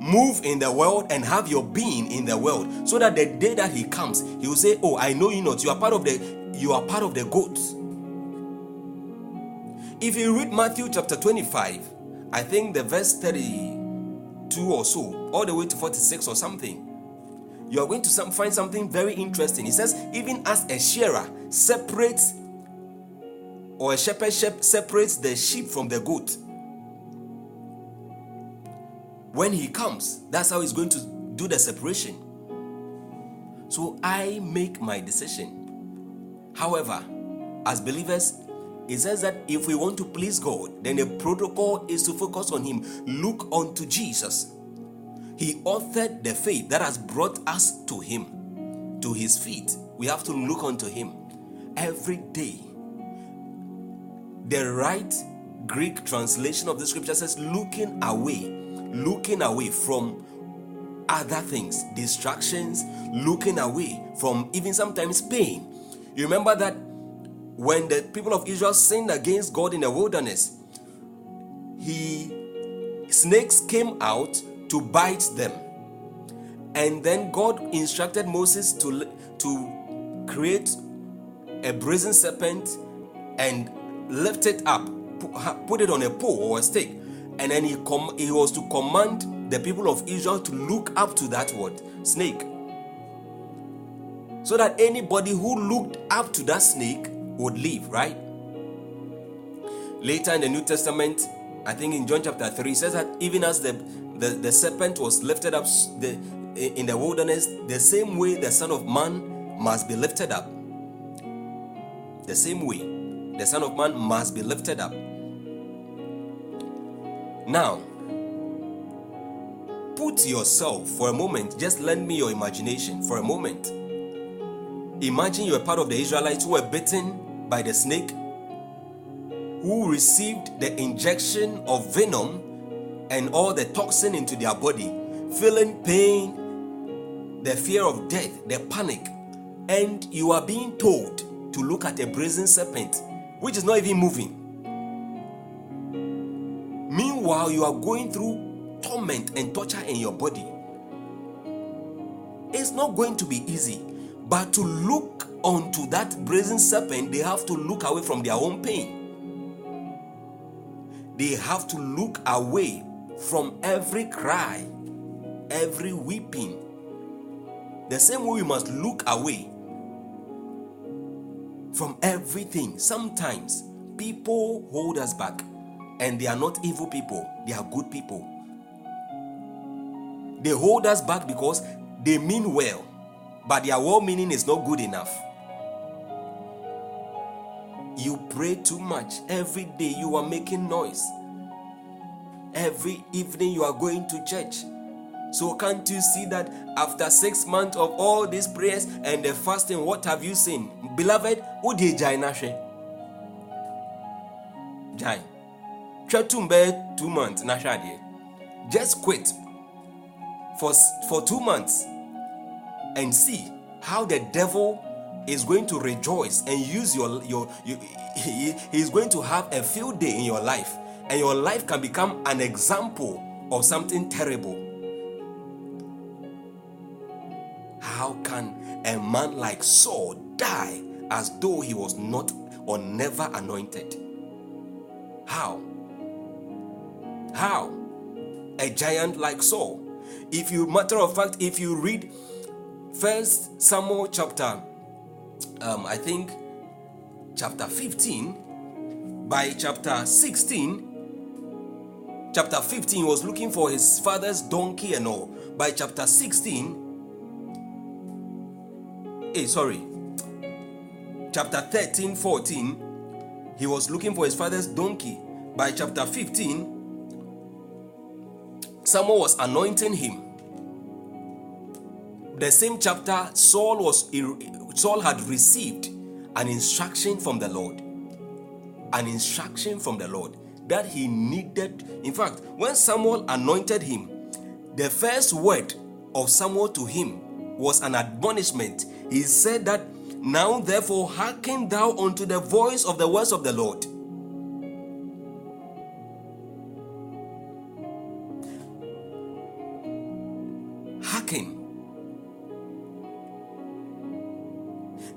move in the world, and have your being in the world. So that the day that he comes, he will say, Oh, I know you not. You are part of the you are part of the goats. If you read Matthew chapter 25, I think the verse 32 or so, all the way to 46 or something, you are going to some, find something very interesting. It says, even as a shearer separates or a shepherd shep- separates the sheep from the goat, when he comes, that's how he's going to do the separation. So I make my decision. However, as believers, it says that if we want to please God, then the protocol is to focus on Him. Look unto Jesus. He authored the faith that has brought us to Him, to His feet. We have to look unto Him every day. The right Greek translation of the scripture says, looking away, looking away from other things, distractions, looking away from even sometimes pain. You remember that when the people of Israel sinned against God in the wilderness, he snakes came out to bite them. And then God instructed Moses to, to create a brazen serpent and lift it up, put it on a pole or a stick. And then he, com- he was to command the people of Israel to look up to that word, snake. So that anybody who looked up to that snake would live, right? Later in the New Testament, I think in John chapter 3, it says that even as the, the, the serpent was lifted up the, in the wilderness, the same way the Son of Man must be lifted up. The same way the Son of Man must be lifted up. Now, put yourself for a moment, just lend me your imagination for a moment. Imagine you're part of the Israelites who were bitten by the snake, who received the injection of venom and all the toxin into their body, feeling pain, the fear of death, the panic, and you are being told to look at a brazen serpent which is not even moving. Meanwhile, you are going through torment and torture in your body. It's not going to be easy, but to look onto that brazen serpent, they have to look away from their own pain. They have to look away from every cry, every weeping. The same way we must look away from everything. Sometimes people hold us back, and they are not evil people, they are good people. They hold us back because they mean well, but their well meaning is not good enough. You pray too much. Every day you are making noise. Every evening you are going to church. So can't you see that after six months of all these prayers and the fasting, what have you seen? Beloved, did Jai Nashe? Jai. Chetumbe two months, Nashadi. Just quit for, for two months and see how the devil is going to rejoice and use your your, your he, he's going to have a field day in your life. And your life can become an example of something terrible. How can a man like Saul die as though he was not or never anointed? How? How? A giant like Saul. If you matter of fact if you read first Samuel chapter um, I think chapter 15 by chapter 16 chapter 15 he was looking for his father's donkey and all. By chapter 16 hey sorry. Chapter 13 14 he was looking for his father's donkey. By chapter 15, Samuel was anointing him. The same chapter, Saul was Saul had received an instruction from the Lord. An instruction from the Lord that he needed. In fact, when Samuel anointed him, the first word of Samuel to him was an admonishment. He said that now therefore hearken thou unto the voice of the words of the Lord.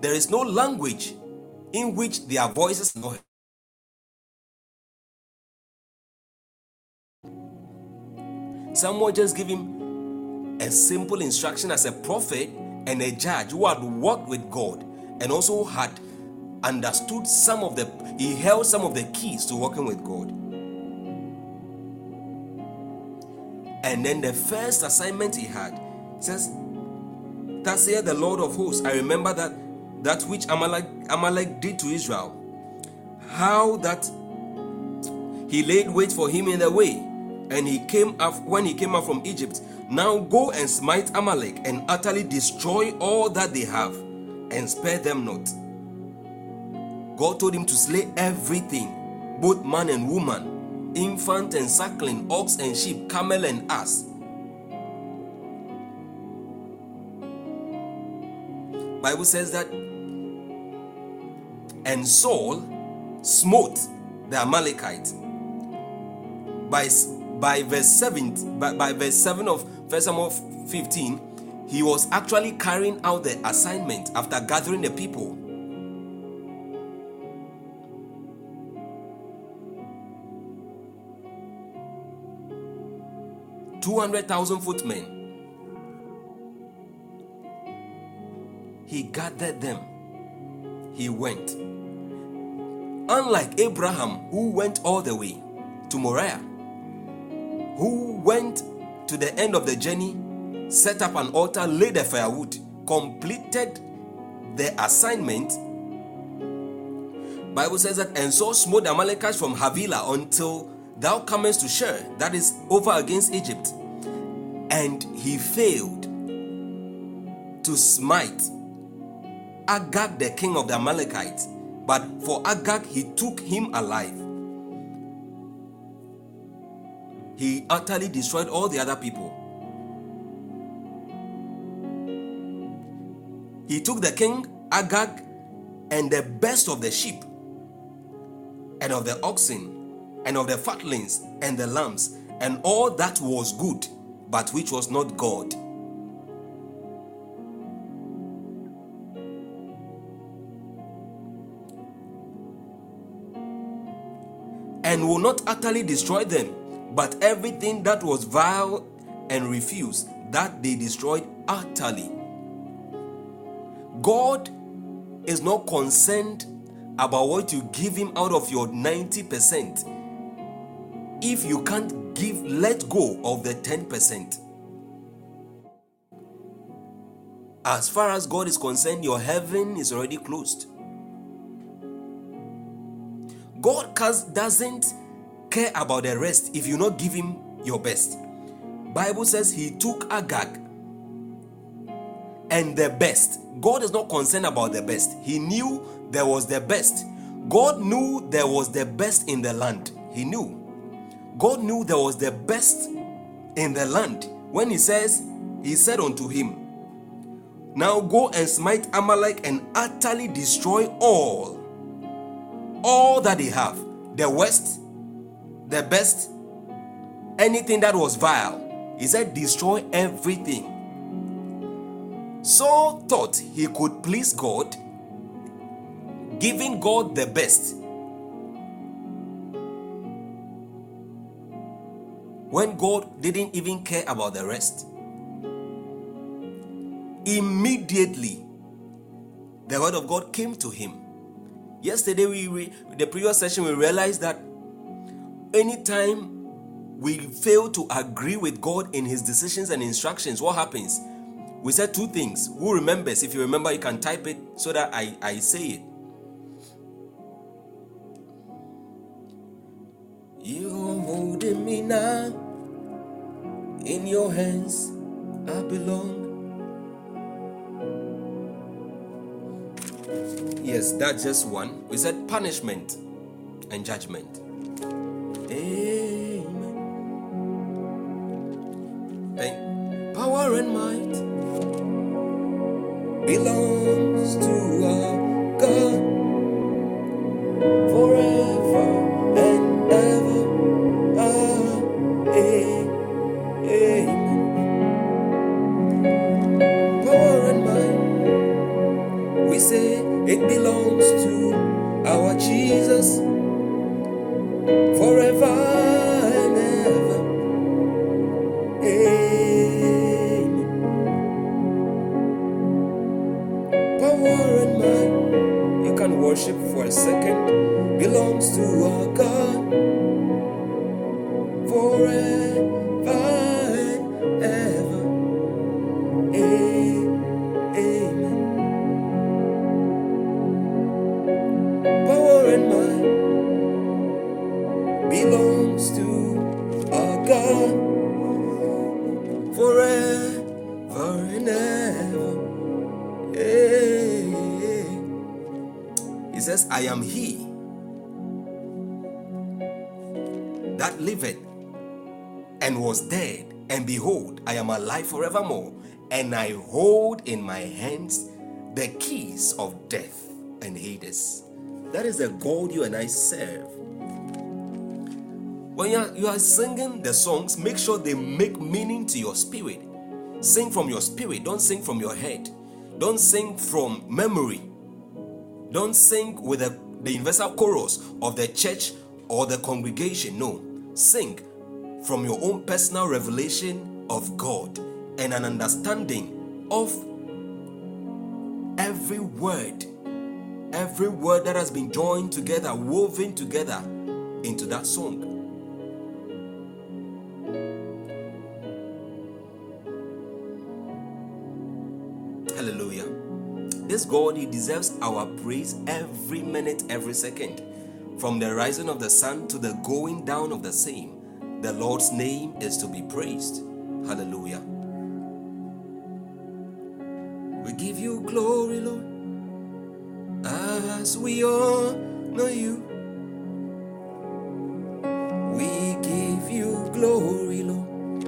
There is no language in which their voices are not. Samuel just gave him a simple instruction as a prophet and a judge who had worked with God and also had understood some of the he held some of the keys to working with God. And then the first assignment he had says, Thus saith the Lord of hosts. I remember that that which Amalek, Amalek did to Israel. How that he laid wait for him in the way, and he came up when he came up from Egypt. Now go and smite Amalek and utterly destroy all that they have, and spare them not. God told him to slay everything, both man and woman, infant and suckling, ox and sheep, camel and ass. Bible says that and Saul smote the Amalekite by by verse 7 by, by verse 7 of first Samuel 15 he was actually carrying out the assignment after gathering the people Two hundred thousand footmen. He gathered them. He went. Unlike Abraham, who went all the way to Moriah, who went to the end of the journey, set up an altar, laid the firewood, completed the assignment. Bible says that and Saul smote the Amalekites from Havilah until thou comest to Shur, that is over against Egypt. And he failed to smite Agag, the king of the Amalekites. But for Agag, he took him alive. He utterly destroyed all the other people. He took the king, Agag, and the best of the sheep, and of the oxen, and of the fatlings, and the lambs, and all that was good, but which was not God. And will not utterly destroy them, but everything that was vile and refused, that they destroyed utterly. God is not concerned about what you give Him out of your 90%. If you can't give, let go of the 10%. As far as God is concerned, your heaven is already closed. God doesn't care about the rest if you not give him your best. Bible says he took Agag and the best. God is not concerned about the best. He knew there was the best. God knew there was the best in the land. He knew. God knew there was the best in the land. When he says, he said unto him, Now go and smite Amalek and utterly destroy all all that they have the worst, the best, anything that was vile. He said, destroy everything. Saul thought he could please God, giving God the best. When God didn't even care about the rest. Immediately, the word of God came to him Yesterday, we, the previous session, we realized that anytime we fail to agree with God in His decisions and instructions, what happens? We said two things. Who remembers? If you remember, you can type it so that I, I say it. You're holding me now. In your hands I belong. Yes, that's just one. We said punishment and judgment. Amen. And power and might belongs to our God forever belongs to our Jesus I forevermore, and I hold in my hands the keys of death and Hades. That is the God you and I serve. When you are, you are singing the songs, make sure they make meaning to your spirit. Sing from your spirit, don't sing from your head. Don't sing from memory. Don't sing with the, the universal chorus of the church or the congregation. No. Sing from your own personal revelation of God and an understanding of every word, every word that has been joined together, woven together into that song. Hallelujah. This God, He deserves our praise every minute, every second. From the rising of the sun to the going down of the same, the Lord's name is to be praised. Hallelujah. We give you glory, Lord, as we honor you. We give you glory, Lord,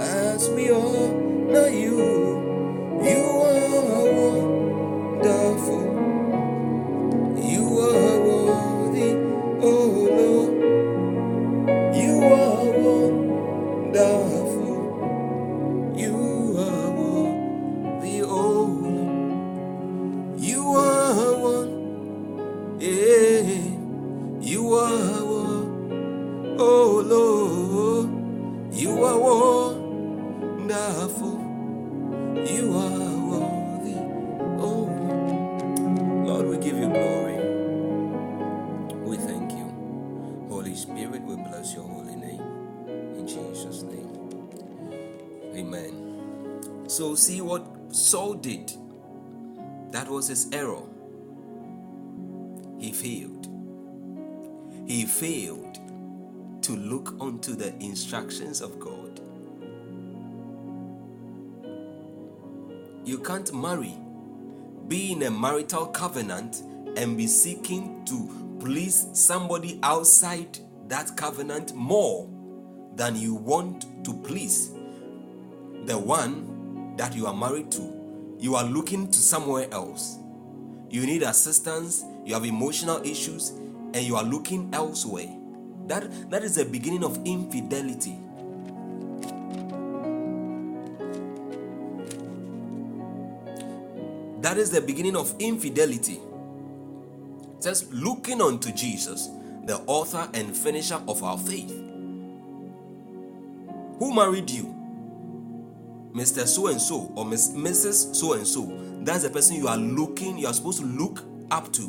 as we honor you. You are wonderful. His error. He failed. He failed to look unto the instructions of God. You can't marry, be in a marital covenant, and be seeking to please somebody outside that covenant more than you want to please the one that you are married to. You are looking to somewhere else. You need assistance, you have emotional issues, and you are looking elsewhere. That, that is the beginning of infidelity. That is the beginning of infidelity. Just looking unto Jesus, the author and finisher of our faith. Who married you? Mr. So and so or Miss Mrs. So and so. That's the person you are looking, you are supposed to look up to.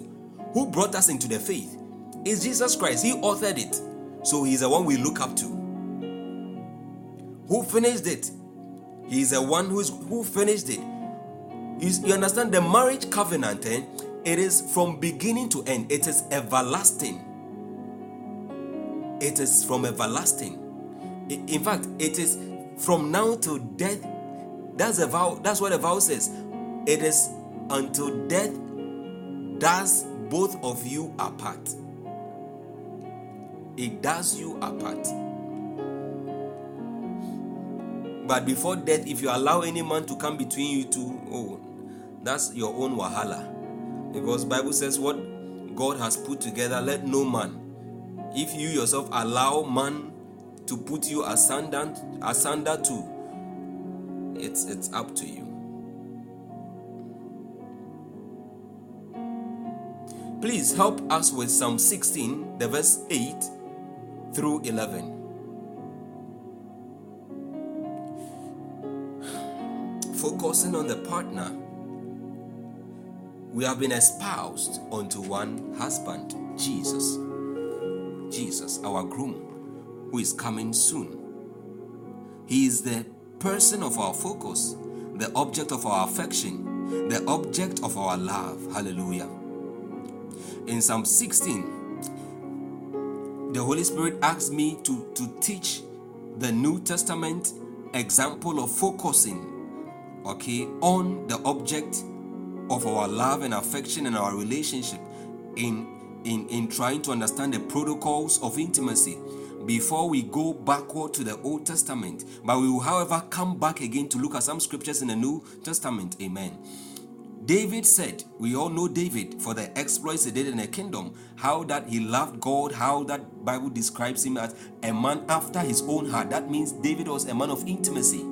Who brought us into the faith? Is Jesus Christ. He authored it. So he's the one we look up to. Who finished it? He's the one who's who finished it. You, understand the marriage covenant, eh? It is from beginning to end, it is everlasting. it is from everlasting. In fact, it is from now to death. That's a vow. That's what the vow says. It is until death does both of you apart. It does you apart. But before death, if you allow any man to come between you two, oh, that's your own wahala. Because Bible says what God has put together, let no man. If you yourself allow man to put you asunder, asunder to, it's it's up to you. Please help us with Psalm 16, the verse 8 through 11. Focusing on the partner, we have been espoused unto one husband, Jesus. Jesus, our groom, who is coming soon. He is the person of our focus, the object of our affection, the object of our love. Hallelujah. In Psalm 16, the Holy Spirit asked me to, to teach the New Testament example of focusing, okay, on the object of our love and affection and our relationship in in in trying to understand the protocols of intimacy before we go backward to the Old Testament. But we will, however, come back again to look at some scriptures in the New Testament. Amen. David said, we all know David for the exploits he did in the kingdom, how that he loved God, how that Bible describes him as a man after his own heart. That means David was a man of intimacy.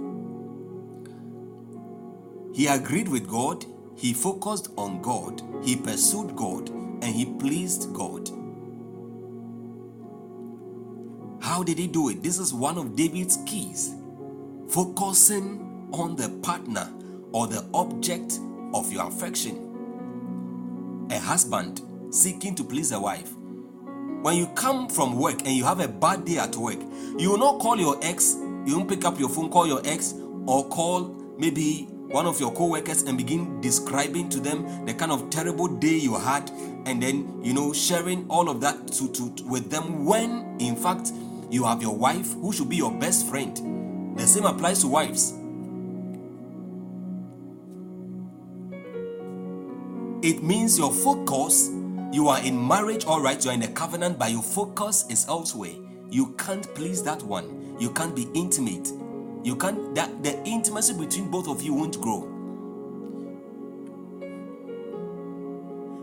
He agreed with God, he focused on God, he pursued God, and he pleased God. How did he do it? This is one of David's keys. Focusing on the partner or the object of your affection. A husband seeking to please a wife. When you come from work and you have a bad day at work, you will not call your ex, you won't pick up your phone, call your ex, or call maybe one of your co-workers and begin describing to them the kind of terrible day you had and then you know sharing all of that to, to with them when in fact you have your wife who should be your best friend. The same applies to wives. It means your focus you are in marriage all right you are in a covenant but your focus is elsewhere. You can't please that one. You can't be intimate. You can't that the intimacy between both of you won't grow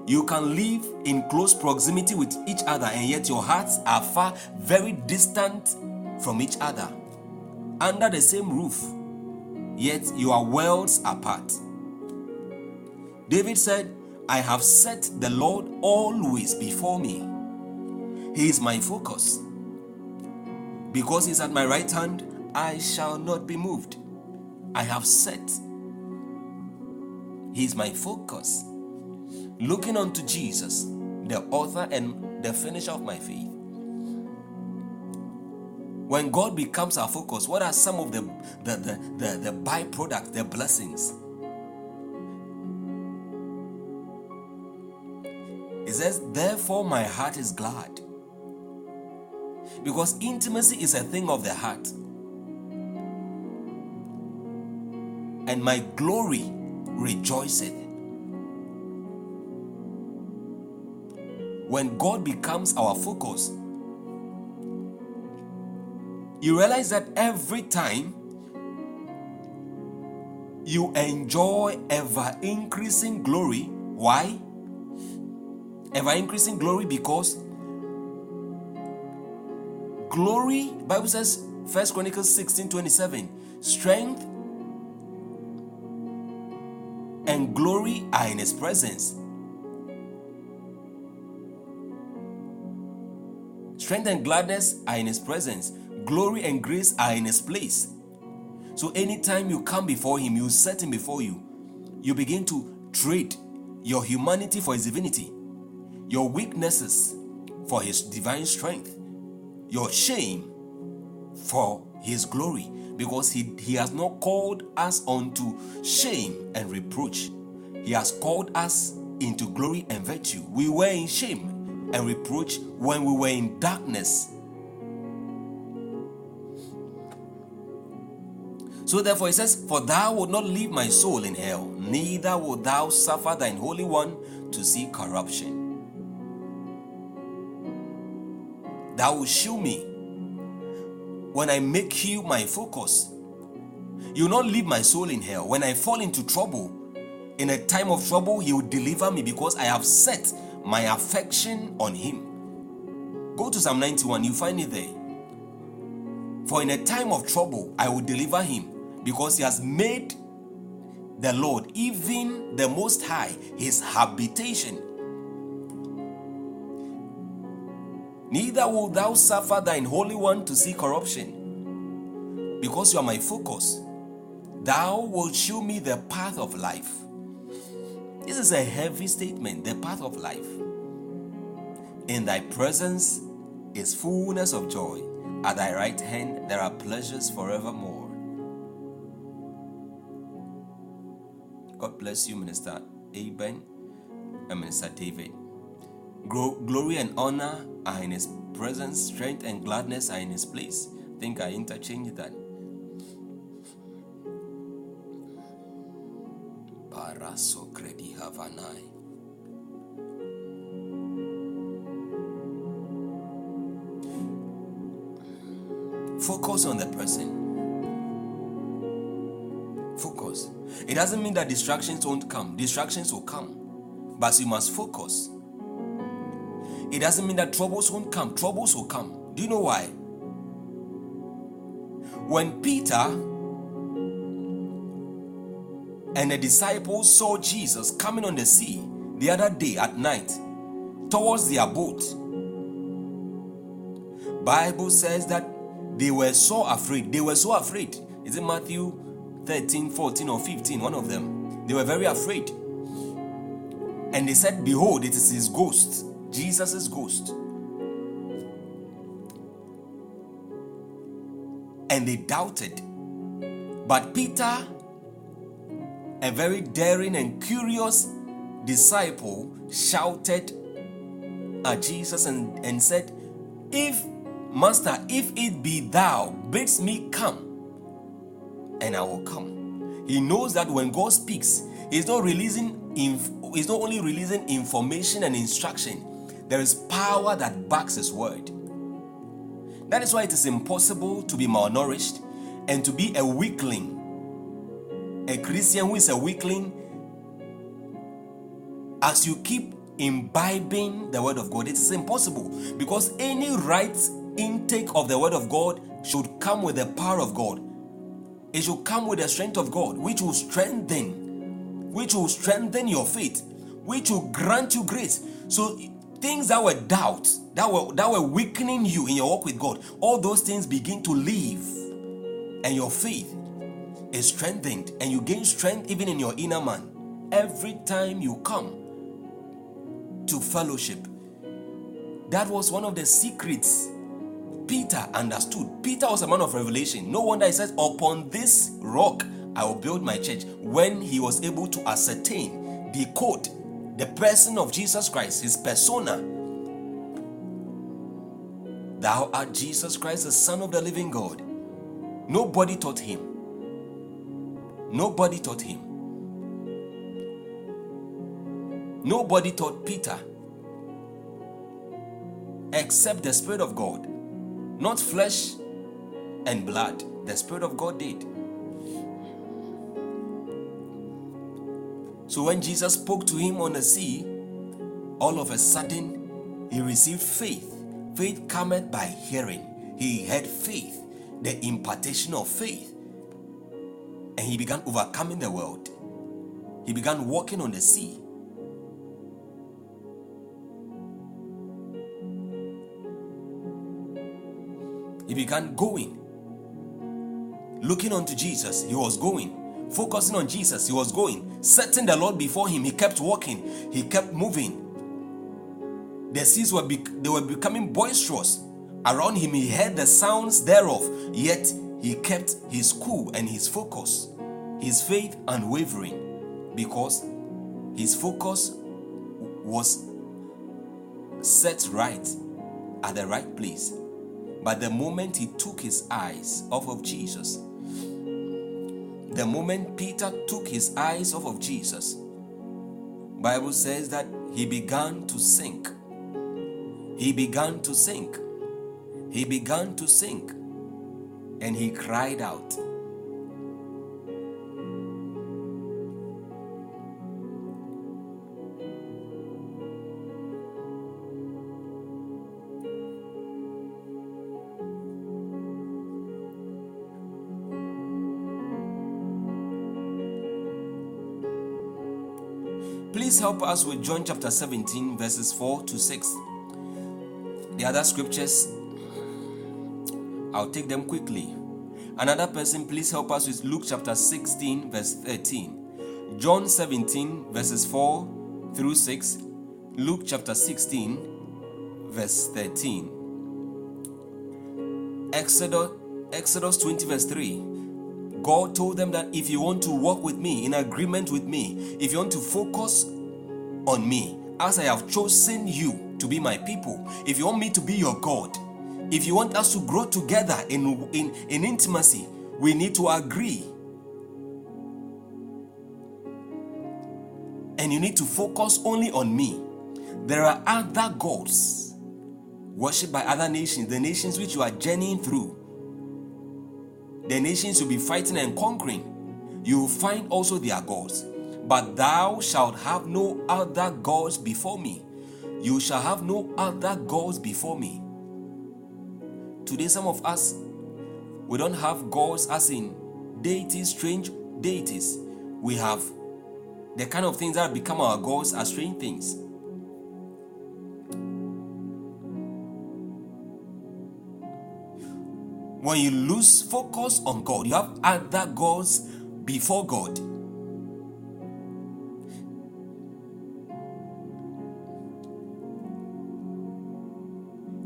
you can live in close proximity with each other and yet your hearts are far very distant from each other under the same roof yet you are worlds apart david said I have set the Lord always before me. He is my focus. Because He's at my right hand, I shall not be moved. I have set. He is my focus. Looking unto Jesus, the author and the finisher of my faith. When God becomes our focus, what are some of the the, the, the, the byproducts, the blessings? It says, Therefore, my heart is glad. Because intimacy is a thing of the heart. And my glory rejoiceth. When God becomes our focus, you realize that every time you enjoy ever increasing glory, why? ever increasing glory because glory bible says first chronicles 16 27 strength and glory are in his presence strength and gladness are in his presence glory and grace are in his place so anytime you come before him you set him before you you begin to trade your humanity for his divinity your weaknesses for his divine strength, your shame for his glory, because he, he has not called us unto shame and reproach. He has called us into glory and virtue. We were in shame and reproach when we were in darkness. So therefore he says, For thou wilt not leave my soul in hell, neither wilt thou suffer thine holy one to see corruption. Thou will show me when I make you my focus. You'll not leave my soul in hell. When I fall into trouble, in a time of trouble, He will deliver me because I have set my affection on Him. Go to Psalm 91, you find it there. For in a time of trouble, I will deliver him because he has made the Lord, even the Most High, his habitation. Neither will thou suffer thine Holy One to see corruption, because you are my focus. Thou wilt show me the path of life. This is a heavy statement, the path of life. In thy presence is fullness of joy. At thy right hand there are pleasures forevermore. God bless you, Minister Aben and Minister David. Glory and honor are in his presence, strength and gladness are in his place. think I interchanged that. Kredi havanai. Focus on the person. Focus. It doesn't mean that distractions won't come. Distractions will come. But you must focus. It doesn't mean that troubles won't come. Troubles will come. Do you know why? When Peter and the disciples saw Jesus coming on the sea the other day at night towards their boat, Bible says that they were so afraid. They were so afraid. Is it Matthew 13, 14, or 15? One of them. They were very afraid. And they said, Behold, it is his ghost, Jesus' ghost. And they doubted. But Peter, a very daring and curious disciple, shouted at Jesus and, and said, If Master, if it be thou, bids me come, and I will come. He knows that when God speaks, He's not releasing inf- He's not only releasing information and instruction, there is power that backs His word. That is why it is impossible to be malnourished and to be a weakling. A Christian who is a weakling, as you keep imbibing the word of God, it is impossible because any right intake of the word of God should come with the power of God. It should come with the strength of God, which will strengthen, which will strengthen your faith, which will grant you grace. So things that were doubts, that were that were weakening you in your walk with God, all those things begin to leave, and your faith is strengthened, and you gain strength even in your inner man. Every time you come to fellowship, that was one of the secrets Peter understood. Peter was a man of revelation. No wonder he says, Upon this rock I will build my church. When he was able to ascertain, decode the person of Jesus Christ, his persona. Thou art Jesus Christ, the Son of the living God. Nobody taught him. Nobody taught him. Nobody taught Peter except the Spirit of God not flesh and blood. The Spirit of God did. So when Jesus spoke to him on the sea, all of a sudden he received faith. Faith cometh by hearing. He had faith, the impartation of faith. And he began overcoming the world. He began walking on the sea. he began going. Looking unto Jesus, he was going. Focusing on Jesus, he was going. Setting the Lord before him, he kept walking. He kept moving. The seas were bec- they were becoming boisterous. Around him, he heard the sounds thereof. Yet he kept his cool and his focus, his faith unwavering, because his focus was set right at the right place. But the moment he took his eyes off of Jesus, the moment Peter took his eyes off of Jesus, Bible says that he began to sink. He began to sink. He began to sink. And he cried out. Please help us with John chapter 17, verses 4 to 6. The other scriptures, I'll take them quickly. Another person, please help us with Luke chapter 16, verse 13. John 17, verses 4 through 6. Luke chapter 16, verse 13. Exodus, Exodus 20, verse 3. God told them that if you want to walk with me, in agreement with me, if you want to focus on me, as I have chosen you to be my people, if you want me to be your God, if you want us to grow together in, in, in intimacy, we need to agree. And you need to focus only on me. There are other gods worshipped by other nations, the nations which you are journeying through the nations you'll be fighting and conquering, you will find also their gods. But thou shalt have no other gods before me. You shall have no other gods before me. Today, some of us, we don't have gods as in deities, strange deities. We have the kind of things that become our gods are strange things. When you lose focus on God, you have other gods before God.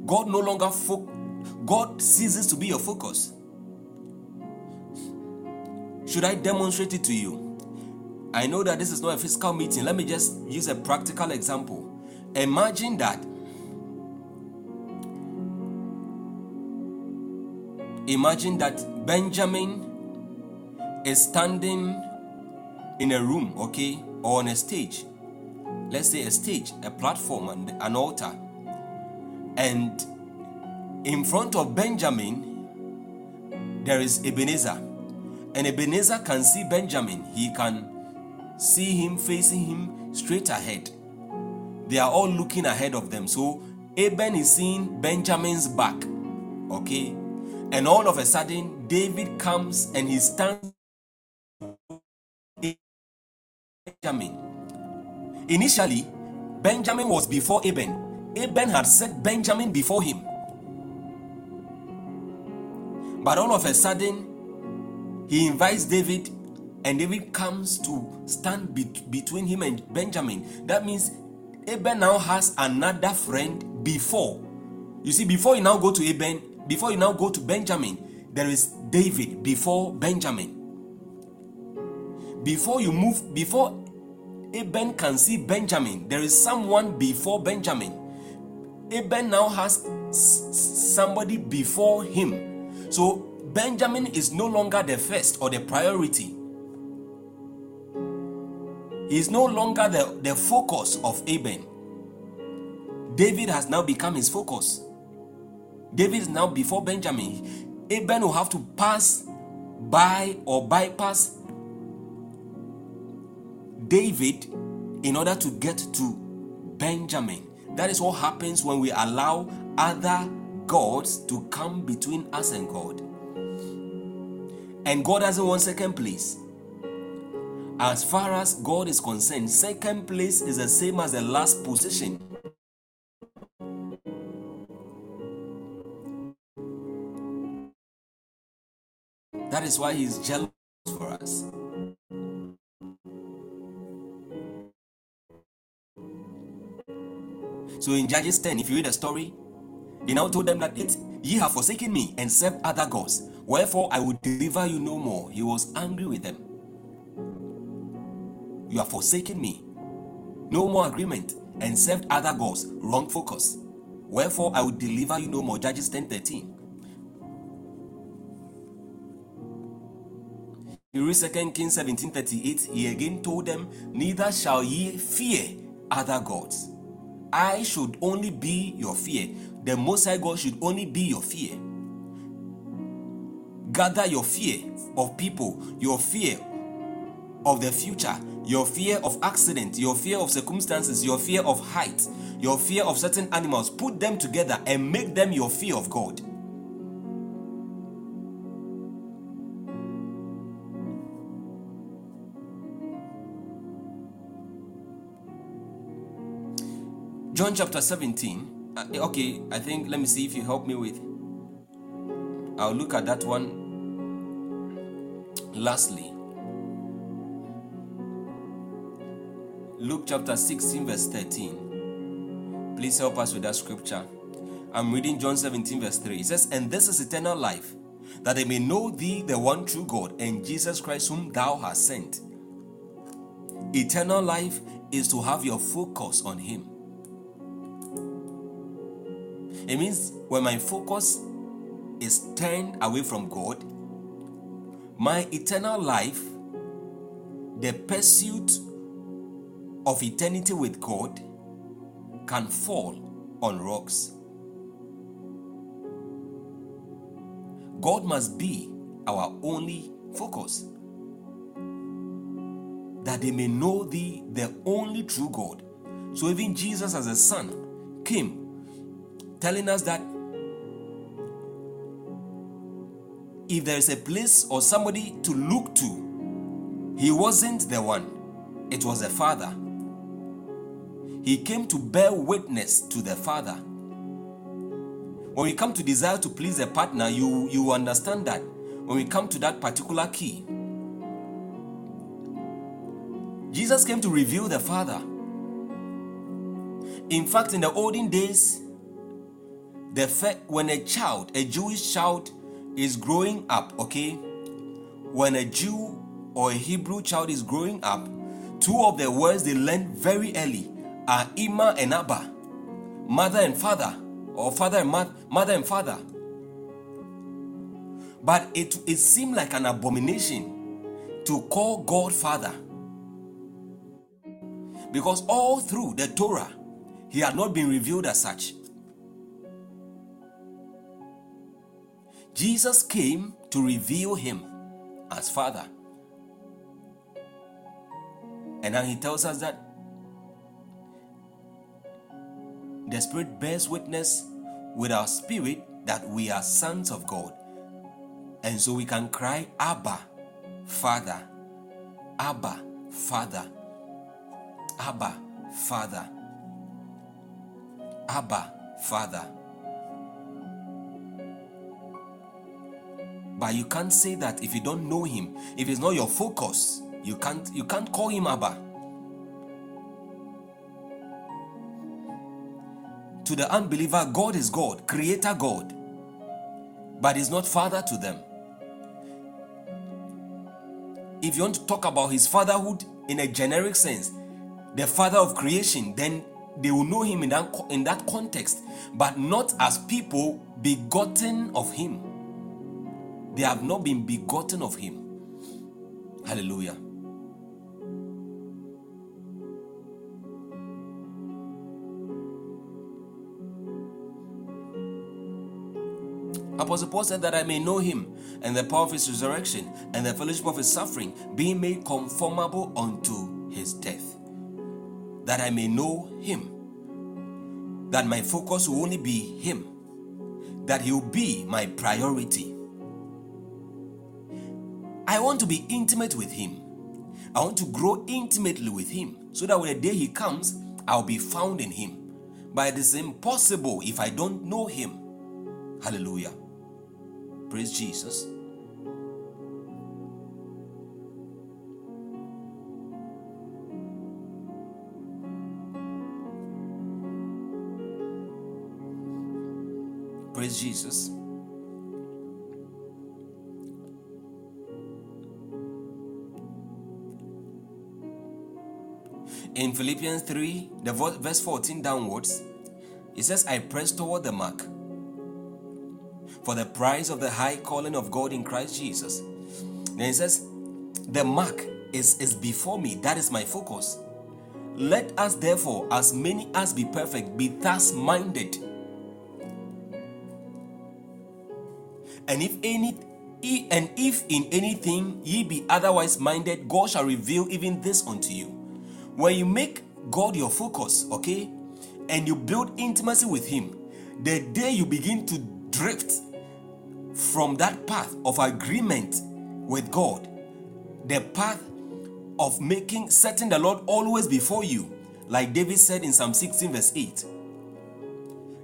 God no longer fo- God ceases to be your focus. Should I demonstrate it to you? I know that this is not a physical meeting. Let me just use a practical example. Imagine that Imagine that Benjamin is standing in a room, okay, or on a stage. Let's say a stage, a platform, and an altar. And in front of Benjamin, there is Ebenezer. And Ebenezer can see Benjamin. He can see him facing him straight ahead. They are all looking ahead of them. So Eben is seeing Benjamin's back. Okay. And all of a sudden, David comes and he stands Benjamin. Initially, Benjamin was before Eben. Eben had set Benjamin before him. But all of a sudden, he invites David, and David comes to stand be- between him and Benjamin. That means Eben now has another friend before. You see, before you now go to Eben, before you now go to Benjamin, there is David before Benjamin. Before you move, before Eben can see Benjamin, there is someone before Benjamin. Eben now has somebody before him. So Benjamin is no longer the first or the priority. He is no longer the, the focus of Eben. David has now become his focus. David is now before Benjamin. Eben will have to pass by or bypass David in order to get to Benjamin. That is what happens when we allow other gods to come between us and God. And God doesn't want second place. As far as God is concerned, second place is the same as the last position. That is why He's jealous for us. So in Judges 10, if you read the story, he now told them that it, ye have forsaken me and served other gods. Wherefore I will deliver you no more. He was angry with them. You have forsaken me. No more agreement and served other gods. Wrong focus. Wherefore I will deliver you no more. Judges 10 13. You read 2 Kings 17:38, he again told them, Neither shall ye fear other gods. I should only be your fear. The Most High God should only be your fear. Gather your fear of people, your fear of the future, your fear of accident, your fear of circumstances, your fear of height, your fear of certain animals. Put them together and make them your fear of God. John chapter 17. Uh, okay, I think, let me see if you help me with. I'll look at that one lastly. Luke chapter 16, verse 13. Please help us with that scripture. I'm reading John 17, verse 3. It says, And this is eternal life, that they may know thee, the one true God, and Jesus Christ, whom thou hast sent. Eternal life is to have your focus on Him. It means when my focus is turned away from God, my eternal life, the pursuit of eternity with God, can fall on rocks. God must be our only focus. That they may know thee, the only true God. So even Jesus as a son came telling us that if there is a place or somebody to look to, he wasn't the one, it was the Father. He came to bear witness to the Father. When we come to desire to please a partner, you, you understand that when we come to that particular key, Jesus came to reveal the Father. In fact, in the olden days, the fe- when a child, a Jewish child, is growing up, okay, when a Jew or a Hebrew child is growing up, two of the words they learn very early are Ima and Abba, mother and father, or father and mother, mother and father. But it, it seemed like an abomination to call God Father. Because all through the Torah, he had not been revealed as such. Jesus came to reveal him as Father. And now he tells us that the Spirit bears witness with our spirit that we are sons of God. And so we can cry, Abba, Father, Abba, Father, Abba, Father, Abba, Father. But you can't say that if you don't know him, if it's not your focus, you can't you can't call him Abba. To the unbeliever, God is God, creator God, but he's not father to them. If you want to talk about his fatherhood in a generic sense, the father of creation, then they will know him in that, in that context, but not as people begotten of him. They have not been begotten of him. Hallelujah. Apostle Paul said that I may know him and the power of his resurrection and the fellowship of his suffering, being made conformable unto his death. That I may know him. That my focus will only be him. That he will be my priority. I want to be intimate with him. I want to grow intimately with him so that when the day he comes, I'll be found in him. But it is impossible if I don't know him. Hallelujah. Praise Jesus. Praise Jesus. In Philippians 3, the verse 14 downwards, it says, I press toward the mark for the prize of the high calling of God in Christ Jesus. Then it says, the mark is, is before me. That is my focus. Let us therefore, as many as be perfect, be thus minded. And if any and if in anything ye be otherwise minded, God shall reveal even this unto you. When you make God your focus, okay, and you build intimacy with Him, the day you begin to drift from that path of agreement with God, the path of making setting the Lord always before you, like David said in Psalm 16, verse 8.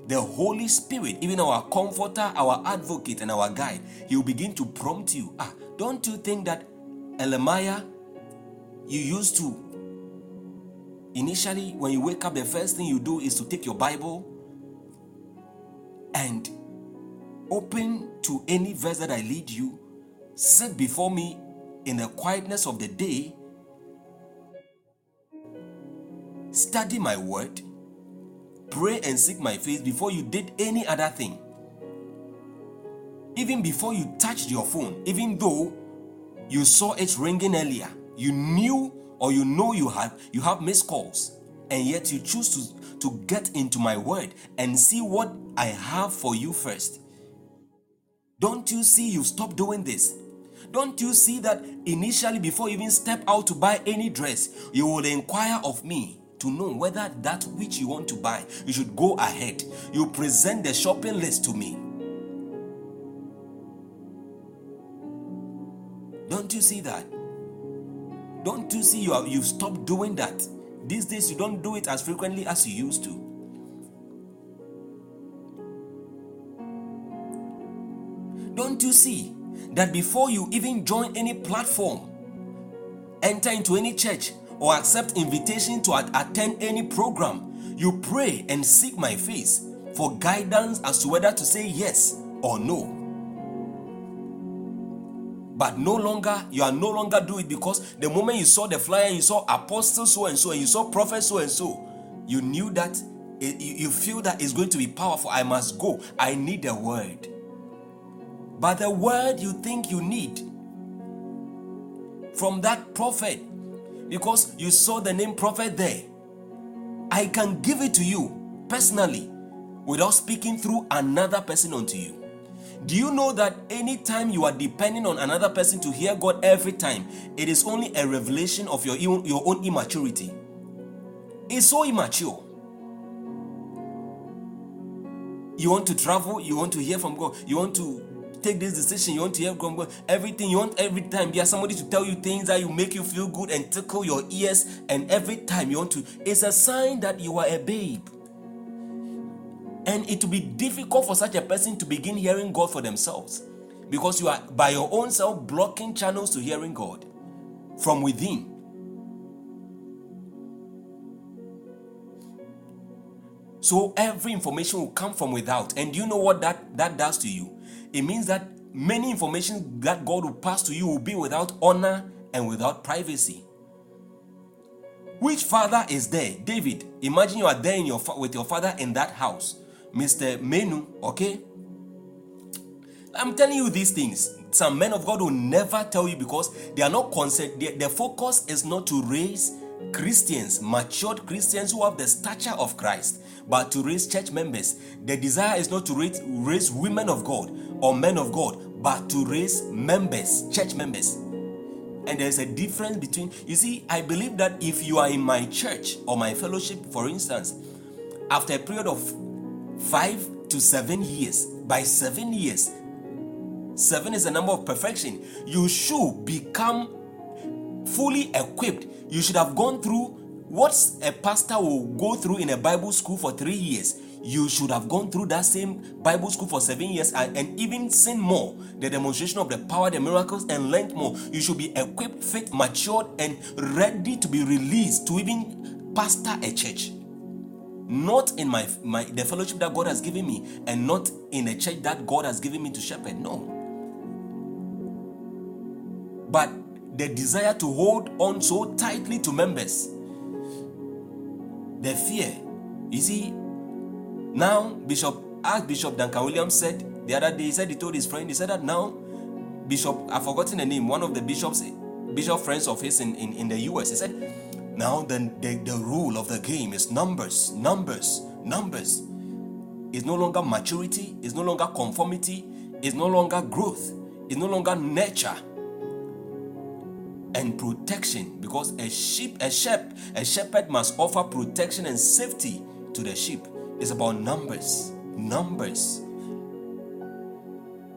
The Holy Spirit, even our comforter, our advocate, and our guide, He will begin to prompt you. Ah, don't you think that Elimah, you used to initially when you wake up, the first thing you do is to take your Bible and open to any verse that I lead you, sit before me in the quietness of the day, study my word, pray and seek my face before you did any other thing. Even before you touched your phone, even though you saw it ringing earlier, you knew or you know you have you have missed calls, and yet you choose to, to get into my word and see what I have for you first. Don't you see you stop doing this? Don't you see that initially, before you even step out to buy any dress, you will inquire of me to know whether that which you want to buy, you should go ahead. You present the shopping list to me. Don't you see that? Don't you see you have, you've stopped doing that? These days you don't do it as frequently as you used to. Don't you see that before you even join any platform, enter into any church, or accept invitation to at- attend any program, you pray and seek my face for guidance as to whether to say yes or no. But no longer, you are no longer do it because the moment you saw the flyer, you saw apostle so and so, and you saw prophet so and so, you knew that eh, it- you feel that it's going to be powerful. I must go. I need the word. But the word you think you need from that prophet, because you saw the name prophet there, I can give it to you personally without speaking through another person unto you. Do you know that anytime you are depending on another person to hear God every time, it is only a revelation of your, your own immaturity? It's so immature. You want to travel, you want to hear from God, you want to take this decision, you want to hear from God, everything, you want every time there's somebody to tell you things that you make you feel good and tickle your ears, and every time you want to, it's a sign that you are a babe. And it will be difficult for such a person to begin hearing God for themselves because you are by your own self blocking channels to hearing God from within. So every information will come from without. And you know what that, that does to you? It means that many information that God will pass to you will be without honor and without privacy. Which father is there? David. Imagine you are there your with your father in that house, Mr. Menu. Okay. I'm telling you these things. Some men of God will never tell you because they are not concerned. Their, their focus is not to raise Christians, matured Christians who have the stature of Christ, but to raise church members. The desire is not to raise, raise women of God or men of God, but to raise members, church members. And there's a difference between, you see, I believe that if you are in my church or my fellowship, for instance, after a period of five to seven years, by seven years, seven is a number of perfection, you should become fully equipped. You should have gone through what a pastor will go through in a Bible school for three years. You should have gone through that same Bible school for seven years and, and even seen more the demonstration of the power, the miracles, and learned more. You should be equipped, fit, matured, and ready to be released to even pastor a church. Not in my, my the fellowship that God has given me, and not in a church that God has given me to shepherd. No. But the desire to hold on so tightly to members, the fear. You see, now Bishop Archbishop Duncan Williams said the other day, he said he told his friend, he said that now Bishop, I've forgotten the name, one of the bishops bishop friends of his in, in, in the US. He said, now then the, the rule of the game is numbers, numbers, numbers. It's no longer maturity, it's no longer conformity, it's no longer growth, it's no longer nature and protection because a sheep a sheep a shepherd must offer protection and safety to the sheep. It's about numbers numbers.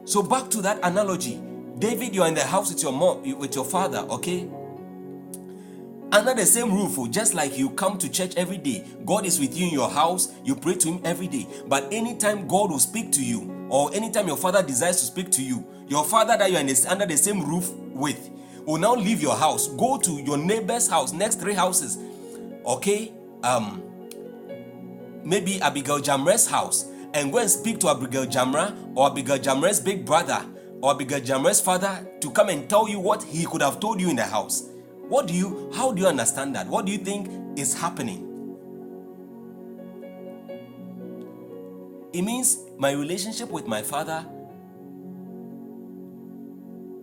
So back to that analogy. David you're in the house with your mom with your father okay under the same roof just like you come to church every day. God is with you in your house. You pray to him every day. But anytime god will speak to you or anytime your father desires to speak to you your father that you're under the same roof with will now leave your house. Go to your neighbor's house next three houses. Okay um maybe abigail jamre's house. And go and speak to abigail jamra or abigail jamre's big brother or abigail jamre's father to come and tell you what he could have told you in the house what do you how do you understand that what do you think is happening it means my relationship with my father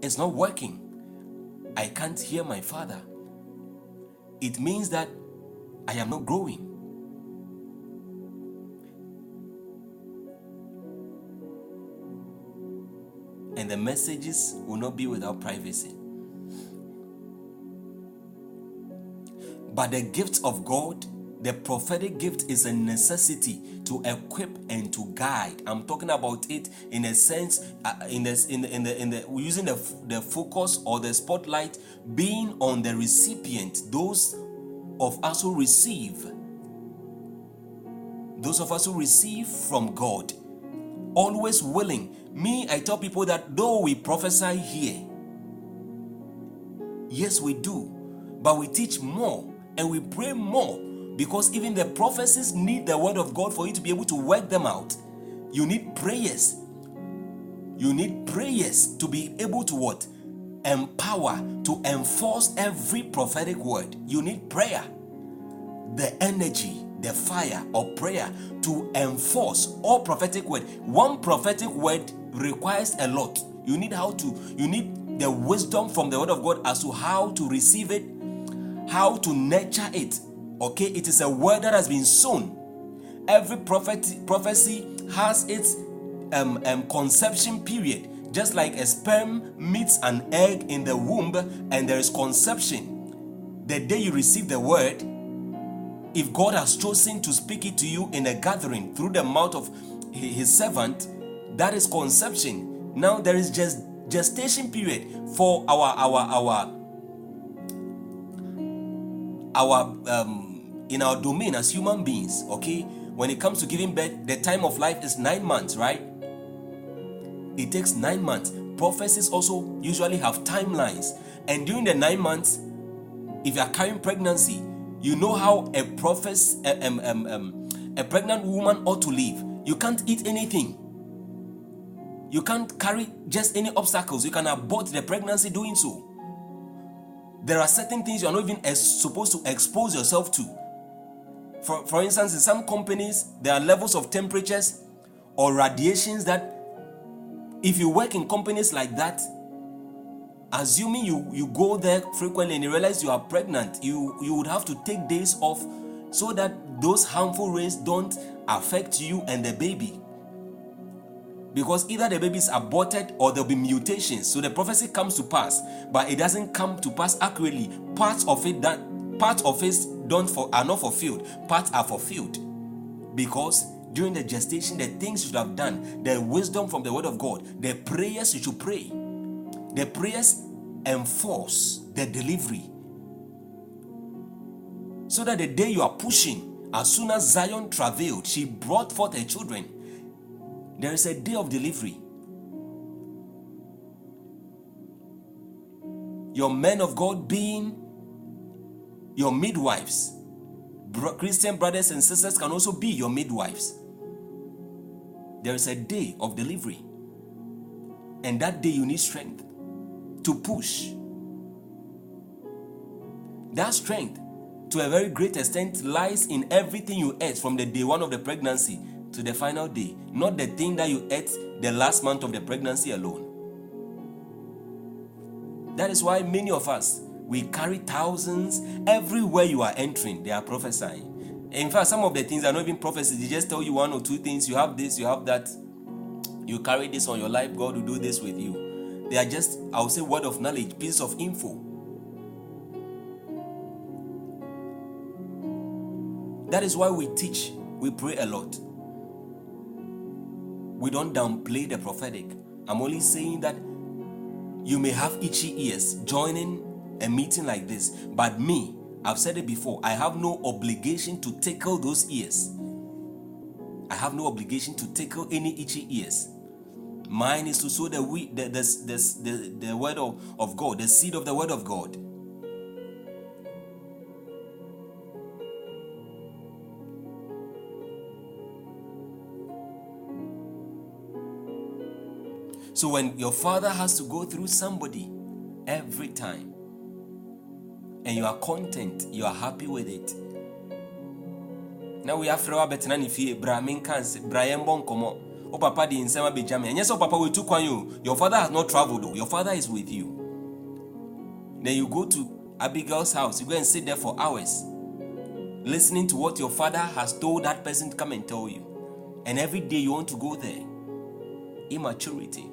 is not working I can't hear my father. It means that I am not growing. And the messages will not be without privacy. But the gift of God, the prophetic gift, is a necessity to equip and to guide. I'm talking about it in a sense, uh, in the in the in the, in the using the the focus or the spotlight being on the recipient. Those of us who receive, those of us who receive from God, always willing. Me, I tell people that though we prophesy here, yes, we do, but we teach more and we pray more because even the prophecies need the word of God for you to be able to work them out. You need prayers. You need prayers to be able to what? Empower, to enforce every prophetic word. You need prayer. The energy, the fire of prayer to enforce all prophetic word. One prophetic word requires a lot. You need how to, you need the wisdom from the word of God as to how to receive it, how to nurture it, Okay, it is a word that has been sown. Every prophet, prophecy has its um, um, conception period. Just like a sperm meets an egg in the womb and there is conception. The day you receive the word, if God has chosen to speak it to you in a gathering through the mouth of his servant, that is conception. Now there is just gestation period for our our our our um, in our domain as human beings. Okay, when it comes to giving birth, the time of life is nine months, right? It takes nine months. Prophecies also usually have timelines, and during the nine months, if you are carrying pregnancy, you know how a prophet, um, um, um, a pregnant woman ought to live. You can't eat anything. You can't carry just any obstacles. You can abort the pregnancy doing so. There are certain things you are not even supposed to expose yourself to. For, for instance, in some companies, there are levels of temperatures or radiations that, if you work in companies like that, assuming you, you go there frequently and you realize you are pregnant, you, you would have to take days off so that those harmful rays don't affect you and the baby because either the baby is aborted or there'll be mutations. So the prophecy comes to pass, but it doesn't come to pass accurately. Parts of it that parts of it don't for are not fulfilled. Parts are fulfilled because during the gestation, the things you should have done, the wisdom from the word of God, the prayers you should pray, the prayers enforce the delivery. So that the day you are pushing, as soon as Zion travailed, she brought forth her children there is a day of delivery. Your men of God being your midwives. Christian brothers and sisters can also be your midwives. There is a day of delivery. And that day you need strength to push. That strength, to a very great extent, lies in everything you ate from the day one of the pregnancy to the final day, not the thing that you ate the last month of the pregnancy alone. That is why many of us we carry thousands everywhere you are entering. They are prophesying. In fact, some of the things are not even prophecies. They just tell you one or two things. You have this, you have that. You carry this on your life. God will do this with you. They are just, I would say, word of knowledge, piece of info. That is why we teach. We pray a lot. We don't downplay the prophetic. I'm only saying that you may have itchy ears joining a meeting like this, but me, I've said it before, I have no obligation to tickle those ears. I have no obligation to tickle any itchy ears. Mine is to sow the the, the, the, the, the word of, of God, the seed of the word of God. So when your father has to go through somebody every time, and you are content, you are happy with it. Now we have Frewa Betena ni fie bra menkanse bra yɛmbɔ nkɔmmɔ wo oh, papa nsɛm abɛgya me ɛnyɛ sɛ wo papa wɔtu kwan o your father has not traveled o your father is with you. Then you go to abigail's house. You go and sit there for hours listening to what your father has told that person to come and tell you. And every day you want to go there. Immaturity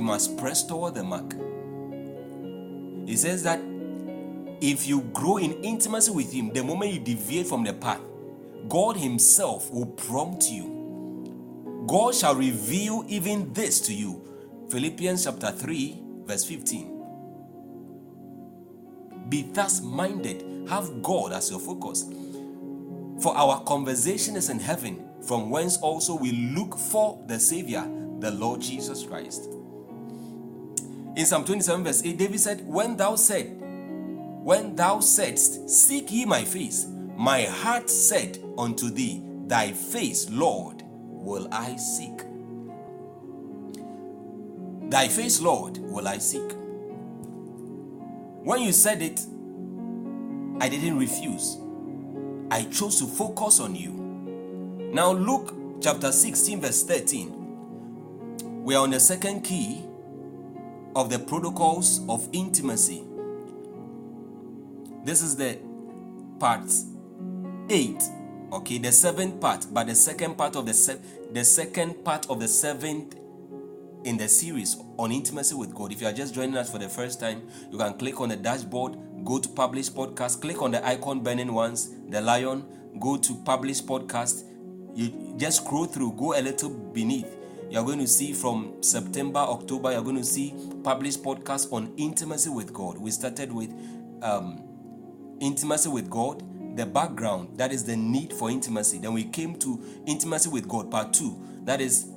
you must press toward the mark. He says that if you grow in intimacy with Him, the moment you deviate from the path, God Himself will prompt you. God shall reveal even this to you. Philippians chapter 3, verse 15. Be thus minded, have God as your focus. For our conversation is in heaven, from whence also we look for the Savior, the Lord Jesus Christ. In Psalm 27, verse 8, David said, When thou said, When thou saidst, Seek ye my face, my heart said unto thee, Thy face, Lord, will I seek. Thy face, Lord, will I seek. When you said it, I didn't refuse. I chose to focus on you. Now, Luke chapter 16, verse 13. We are on the second key of the protocols of intimacy. This is the part 8. Okay, the seventh part, but the second part of the se- the second part of the seventh in the series on intimacy with God. If you are just joining us for the first time, you can click on the dashboard, go to publish podcast, click on the icon burning ones, the lion, go to publish podcast. You just scroll through, go a little beneath. You're going to see from September, October, you're going to see published podcast on intimacy with God. We started with um, intimacy with God, the background, that is the need for intimacy. Then we came to intimacy with God, part two, that is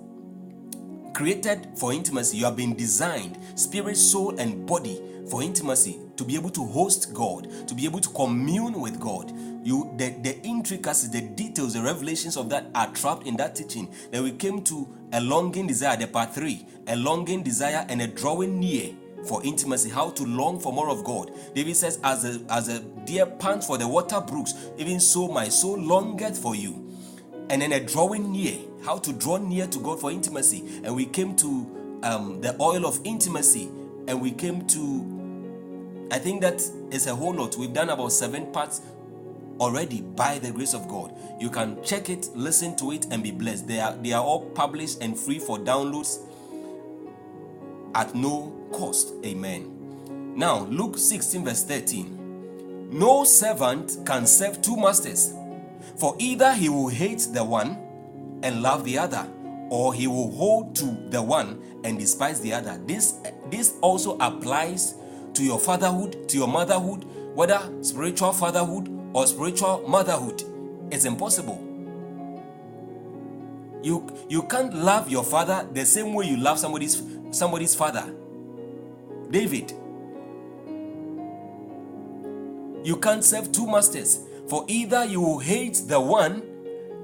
created for intimacy. You have been designed, spirit, soul, and body, for intimacy to be able to host God, to be able to commune with God. You the, the intricacies, the details, the revelations of that are trapped in that teaching. Then we came to a longing desire, the part three, a longing desire and a drawing near for intimacy, how to long for more of God. David says, As a as a deer pants for the water brooks, even so my soul longeth for you. And then a drawing near how to draw near to god for intimacy. And we came to um, the oil of intimacy. And we came to i think that is a whole lot. We've done about seven parts already by the grace of god. You can check it listen to it and be blessed. They are they are all published and free for downloads at no cost. Amen. Now luke 16 verse 13 no servant can serve two masters. For either he will hate the one and love the other, or he will hold to the one and despise the other. This, this also applies to your fatherhood, to your motherhood, whether spiritual fatherhood or spiritual motherhood. It's impossible. You, you can't love your father the same way you love somebody's somebody's father. David. You can't serve two masters. For either you will hate the one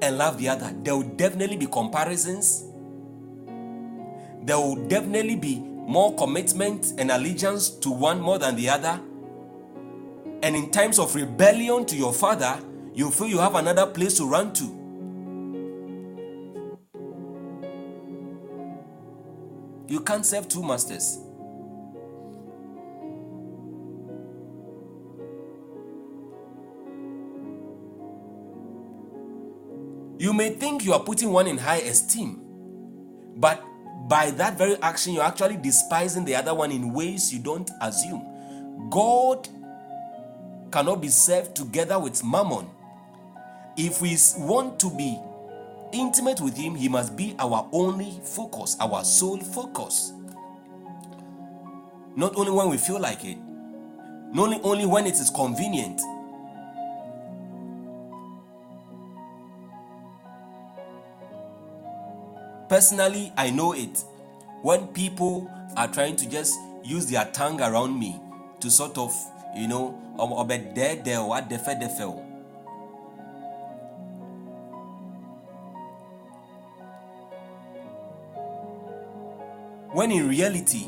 and love the other. There will definitely be comparisons. There will definitely be more commitment and allegiance to one more than the other. And in times of rebellion to your father, you feel you have another place to run to. You can't serve two masters. You may think you are putting one in high esteem, but by that very action, you're actually despising the other one in ways you don't assume. God cannot be served together with mammon. If we want to be intimate with Him, He must be our only focus, our sole focus. Not only when we feel like it, not only, only when it is convenient. Personally, I know it. When people are trying to just use their tongue around me to sort of, you know, there, what defe, defe. When in reality,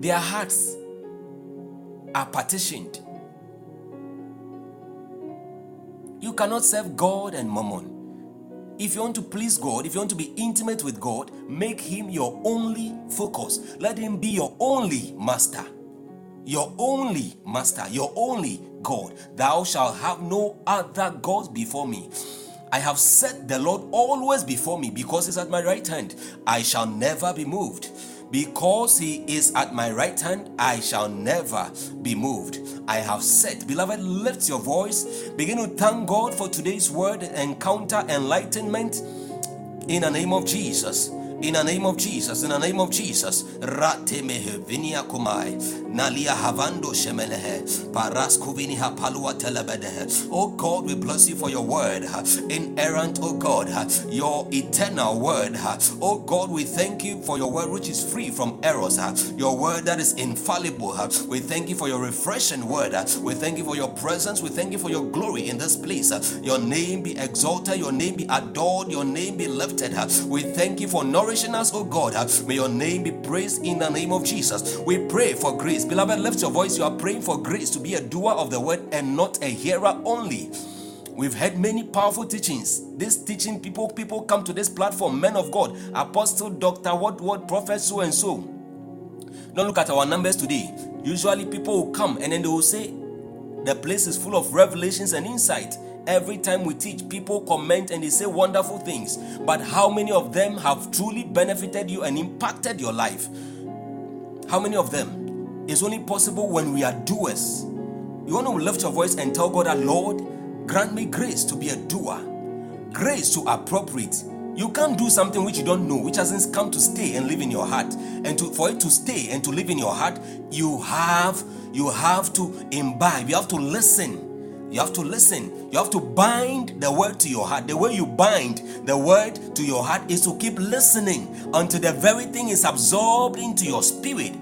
their hearts are partitioned. You cannot serve God and mammon. If you want to please God, if you want to be intimate with God, make Him your only focus. Let Him be your only master. Your only master, your only God. Thou shalt have no other gods before me. I have set the Lord always before me because He's at my right hand. I shall never be moved. Because he is at my right hand, I shall never be moved. I have said, Beloved, lift your voice. Begin to thank God for today's word, encounter, enlightenment in the name of Jesus. In the name of Jesus, in the name of Jesus, Ratemehe vinia kumai, Nalia havando shemelehe, Paraskuvini hapalua telebedehe. Oh God, we bless you for your word, inerrant, oh God, your eternal word. Oh God, we thank you for your word which is free from errors, your word that is infallible. We thank you for your refreshing word. We thank you for your presence. We thank you for your glory in this place. Your name be exalted, your name be adored, your name be lifted. We thank you for nourishing us, oh God. Uh, may your name be praised in the name of Jesus. We pray for grace. Beloved, lift your voice. You are praying for grace to be a doer of the word and not a hearer only. We've had many powerful teachings. This teaching people, people come to this platform, men of God, apostle, doctor, what, what, prophet, so and so. Don't look at our numbers today. Usually people will come and then they will say, the place is full of revelations and insight. Every time we teach, people comment and they say wonderful things. But how many of them have truly benefited you and impacted your life? How many of them? It's only possible when we are doers. You want to lift your voice and tell God that, Lord, grant me grace to be a doer, grace to appropriate. You can't do something which you don't know, which hasn't come to stay and live in your heart. And to, for it to stay and to live in your heart, you have you have to imbibe. You have to listen. You have to listen. You have to bind the word to your heart. The way you bind the word to your heart is to keep listening until the very thing is absorbed into your spirit.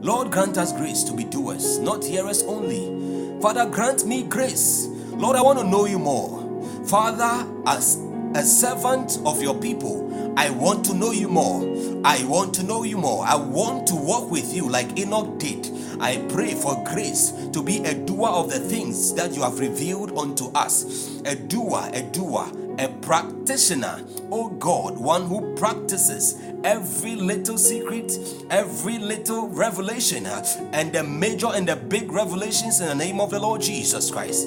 Lord, grant us grace to be doers, not hearers only. Father, grant me grace. Lord, I want to know you more. Father, as a servant of your people, I want to know you more. I want to know you more. I want to walk with you like Enoch did. I pray for grace to be a doer of the things that you have revealed unto us. A doer, a doer, a practitioner. Oh God, one who practices every little secret, every little revelation, and the major and the big revelations in the name of the Lord Jesus Christ.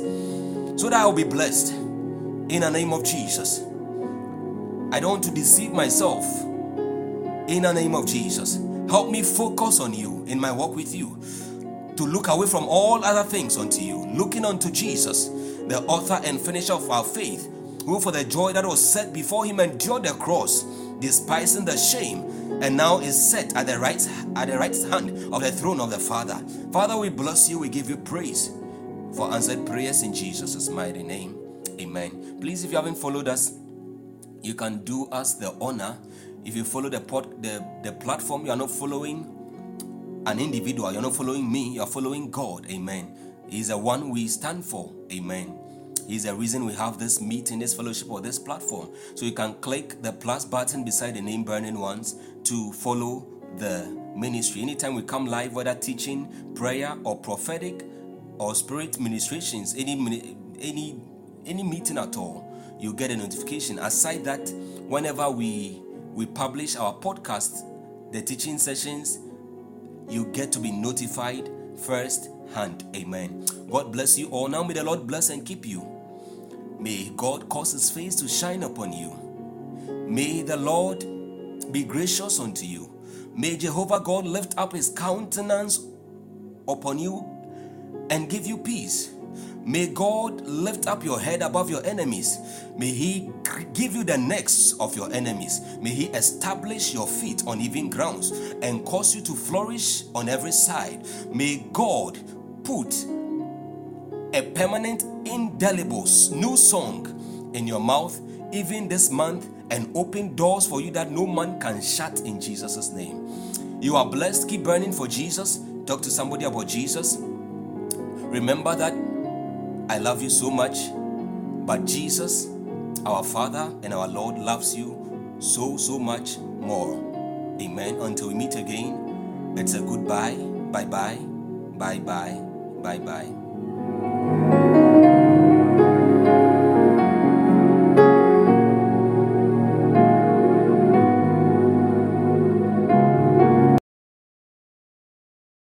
So that I will be blessed in the name of Jesus. I don't want to deceive myself in the name of Jesus. Help me focus on you in my walk with you. To look away from all other things unto you, looking unto Jesus, the author and finisher of our faith, who for the joy that was set before him endured the cross, despising the shame, and now is set at the right at the right hand of the throne of the Father. Father, we bless you, we give you praise for answered prayers in Jesus' mighty name. Amen. Please, if you haven't followed us, you can do us the honor. If you follow the pod, the, the platform, you are not following an individual, you're not following me, you're following God. Amen. He's the one we stand for. Amen. He's the reason we have this meeting, this fellowship, or this platform. So you can click the plus button beside the name Burning Ones to follow the ministry. Anytime we come live, whether teaching, prayer, or prophetic or spirit ministrations, any any any meeting at all, you get a notification. Aside that, whenever we we publish our podcast, the teaching sessions, you get to be notified first hand. Amen. God bless you all. Now may the Lord bless and keep you. May God cause his face to shine upon you. May the Lord be gracious unto you. May Jehovah God lift up his countenance upon you and give you peace. May God lift up your head above your enemies. May He give you the necks of your enemies. May He establish your feet on even grounds and cause you to flourish on every side. May God put a permanent, indelible new song in your mouth even this month and open doors for you that no man can shut in Jesus' name. You are blessed. Keep burning for Jesus. Talk to somebody about Jesus. Remember that I love you so much, but Jesus, our Father and our Lord, loves you so, so much more. Amen. Until we meet again, it's a goodbye. Bye bye. Bye bye. Bye bye.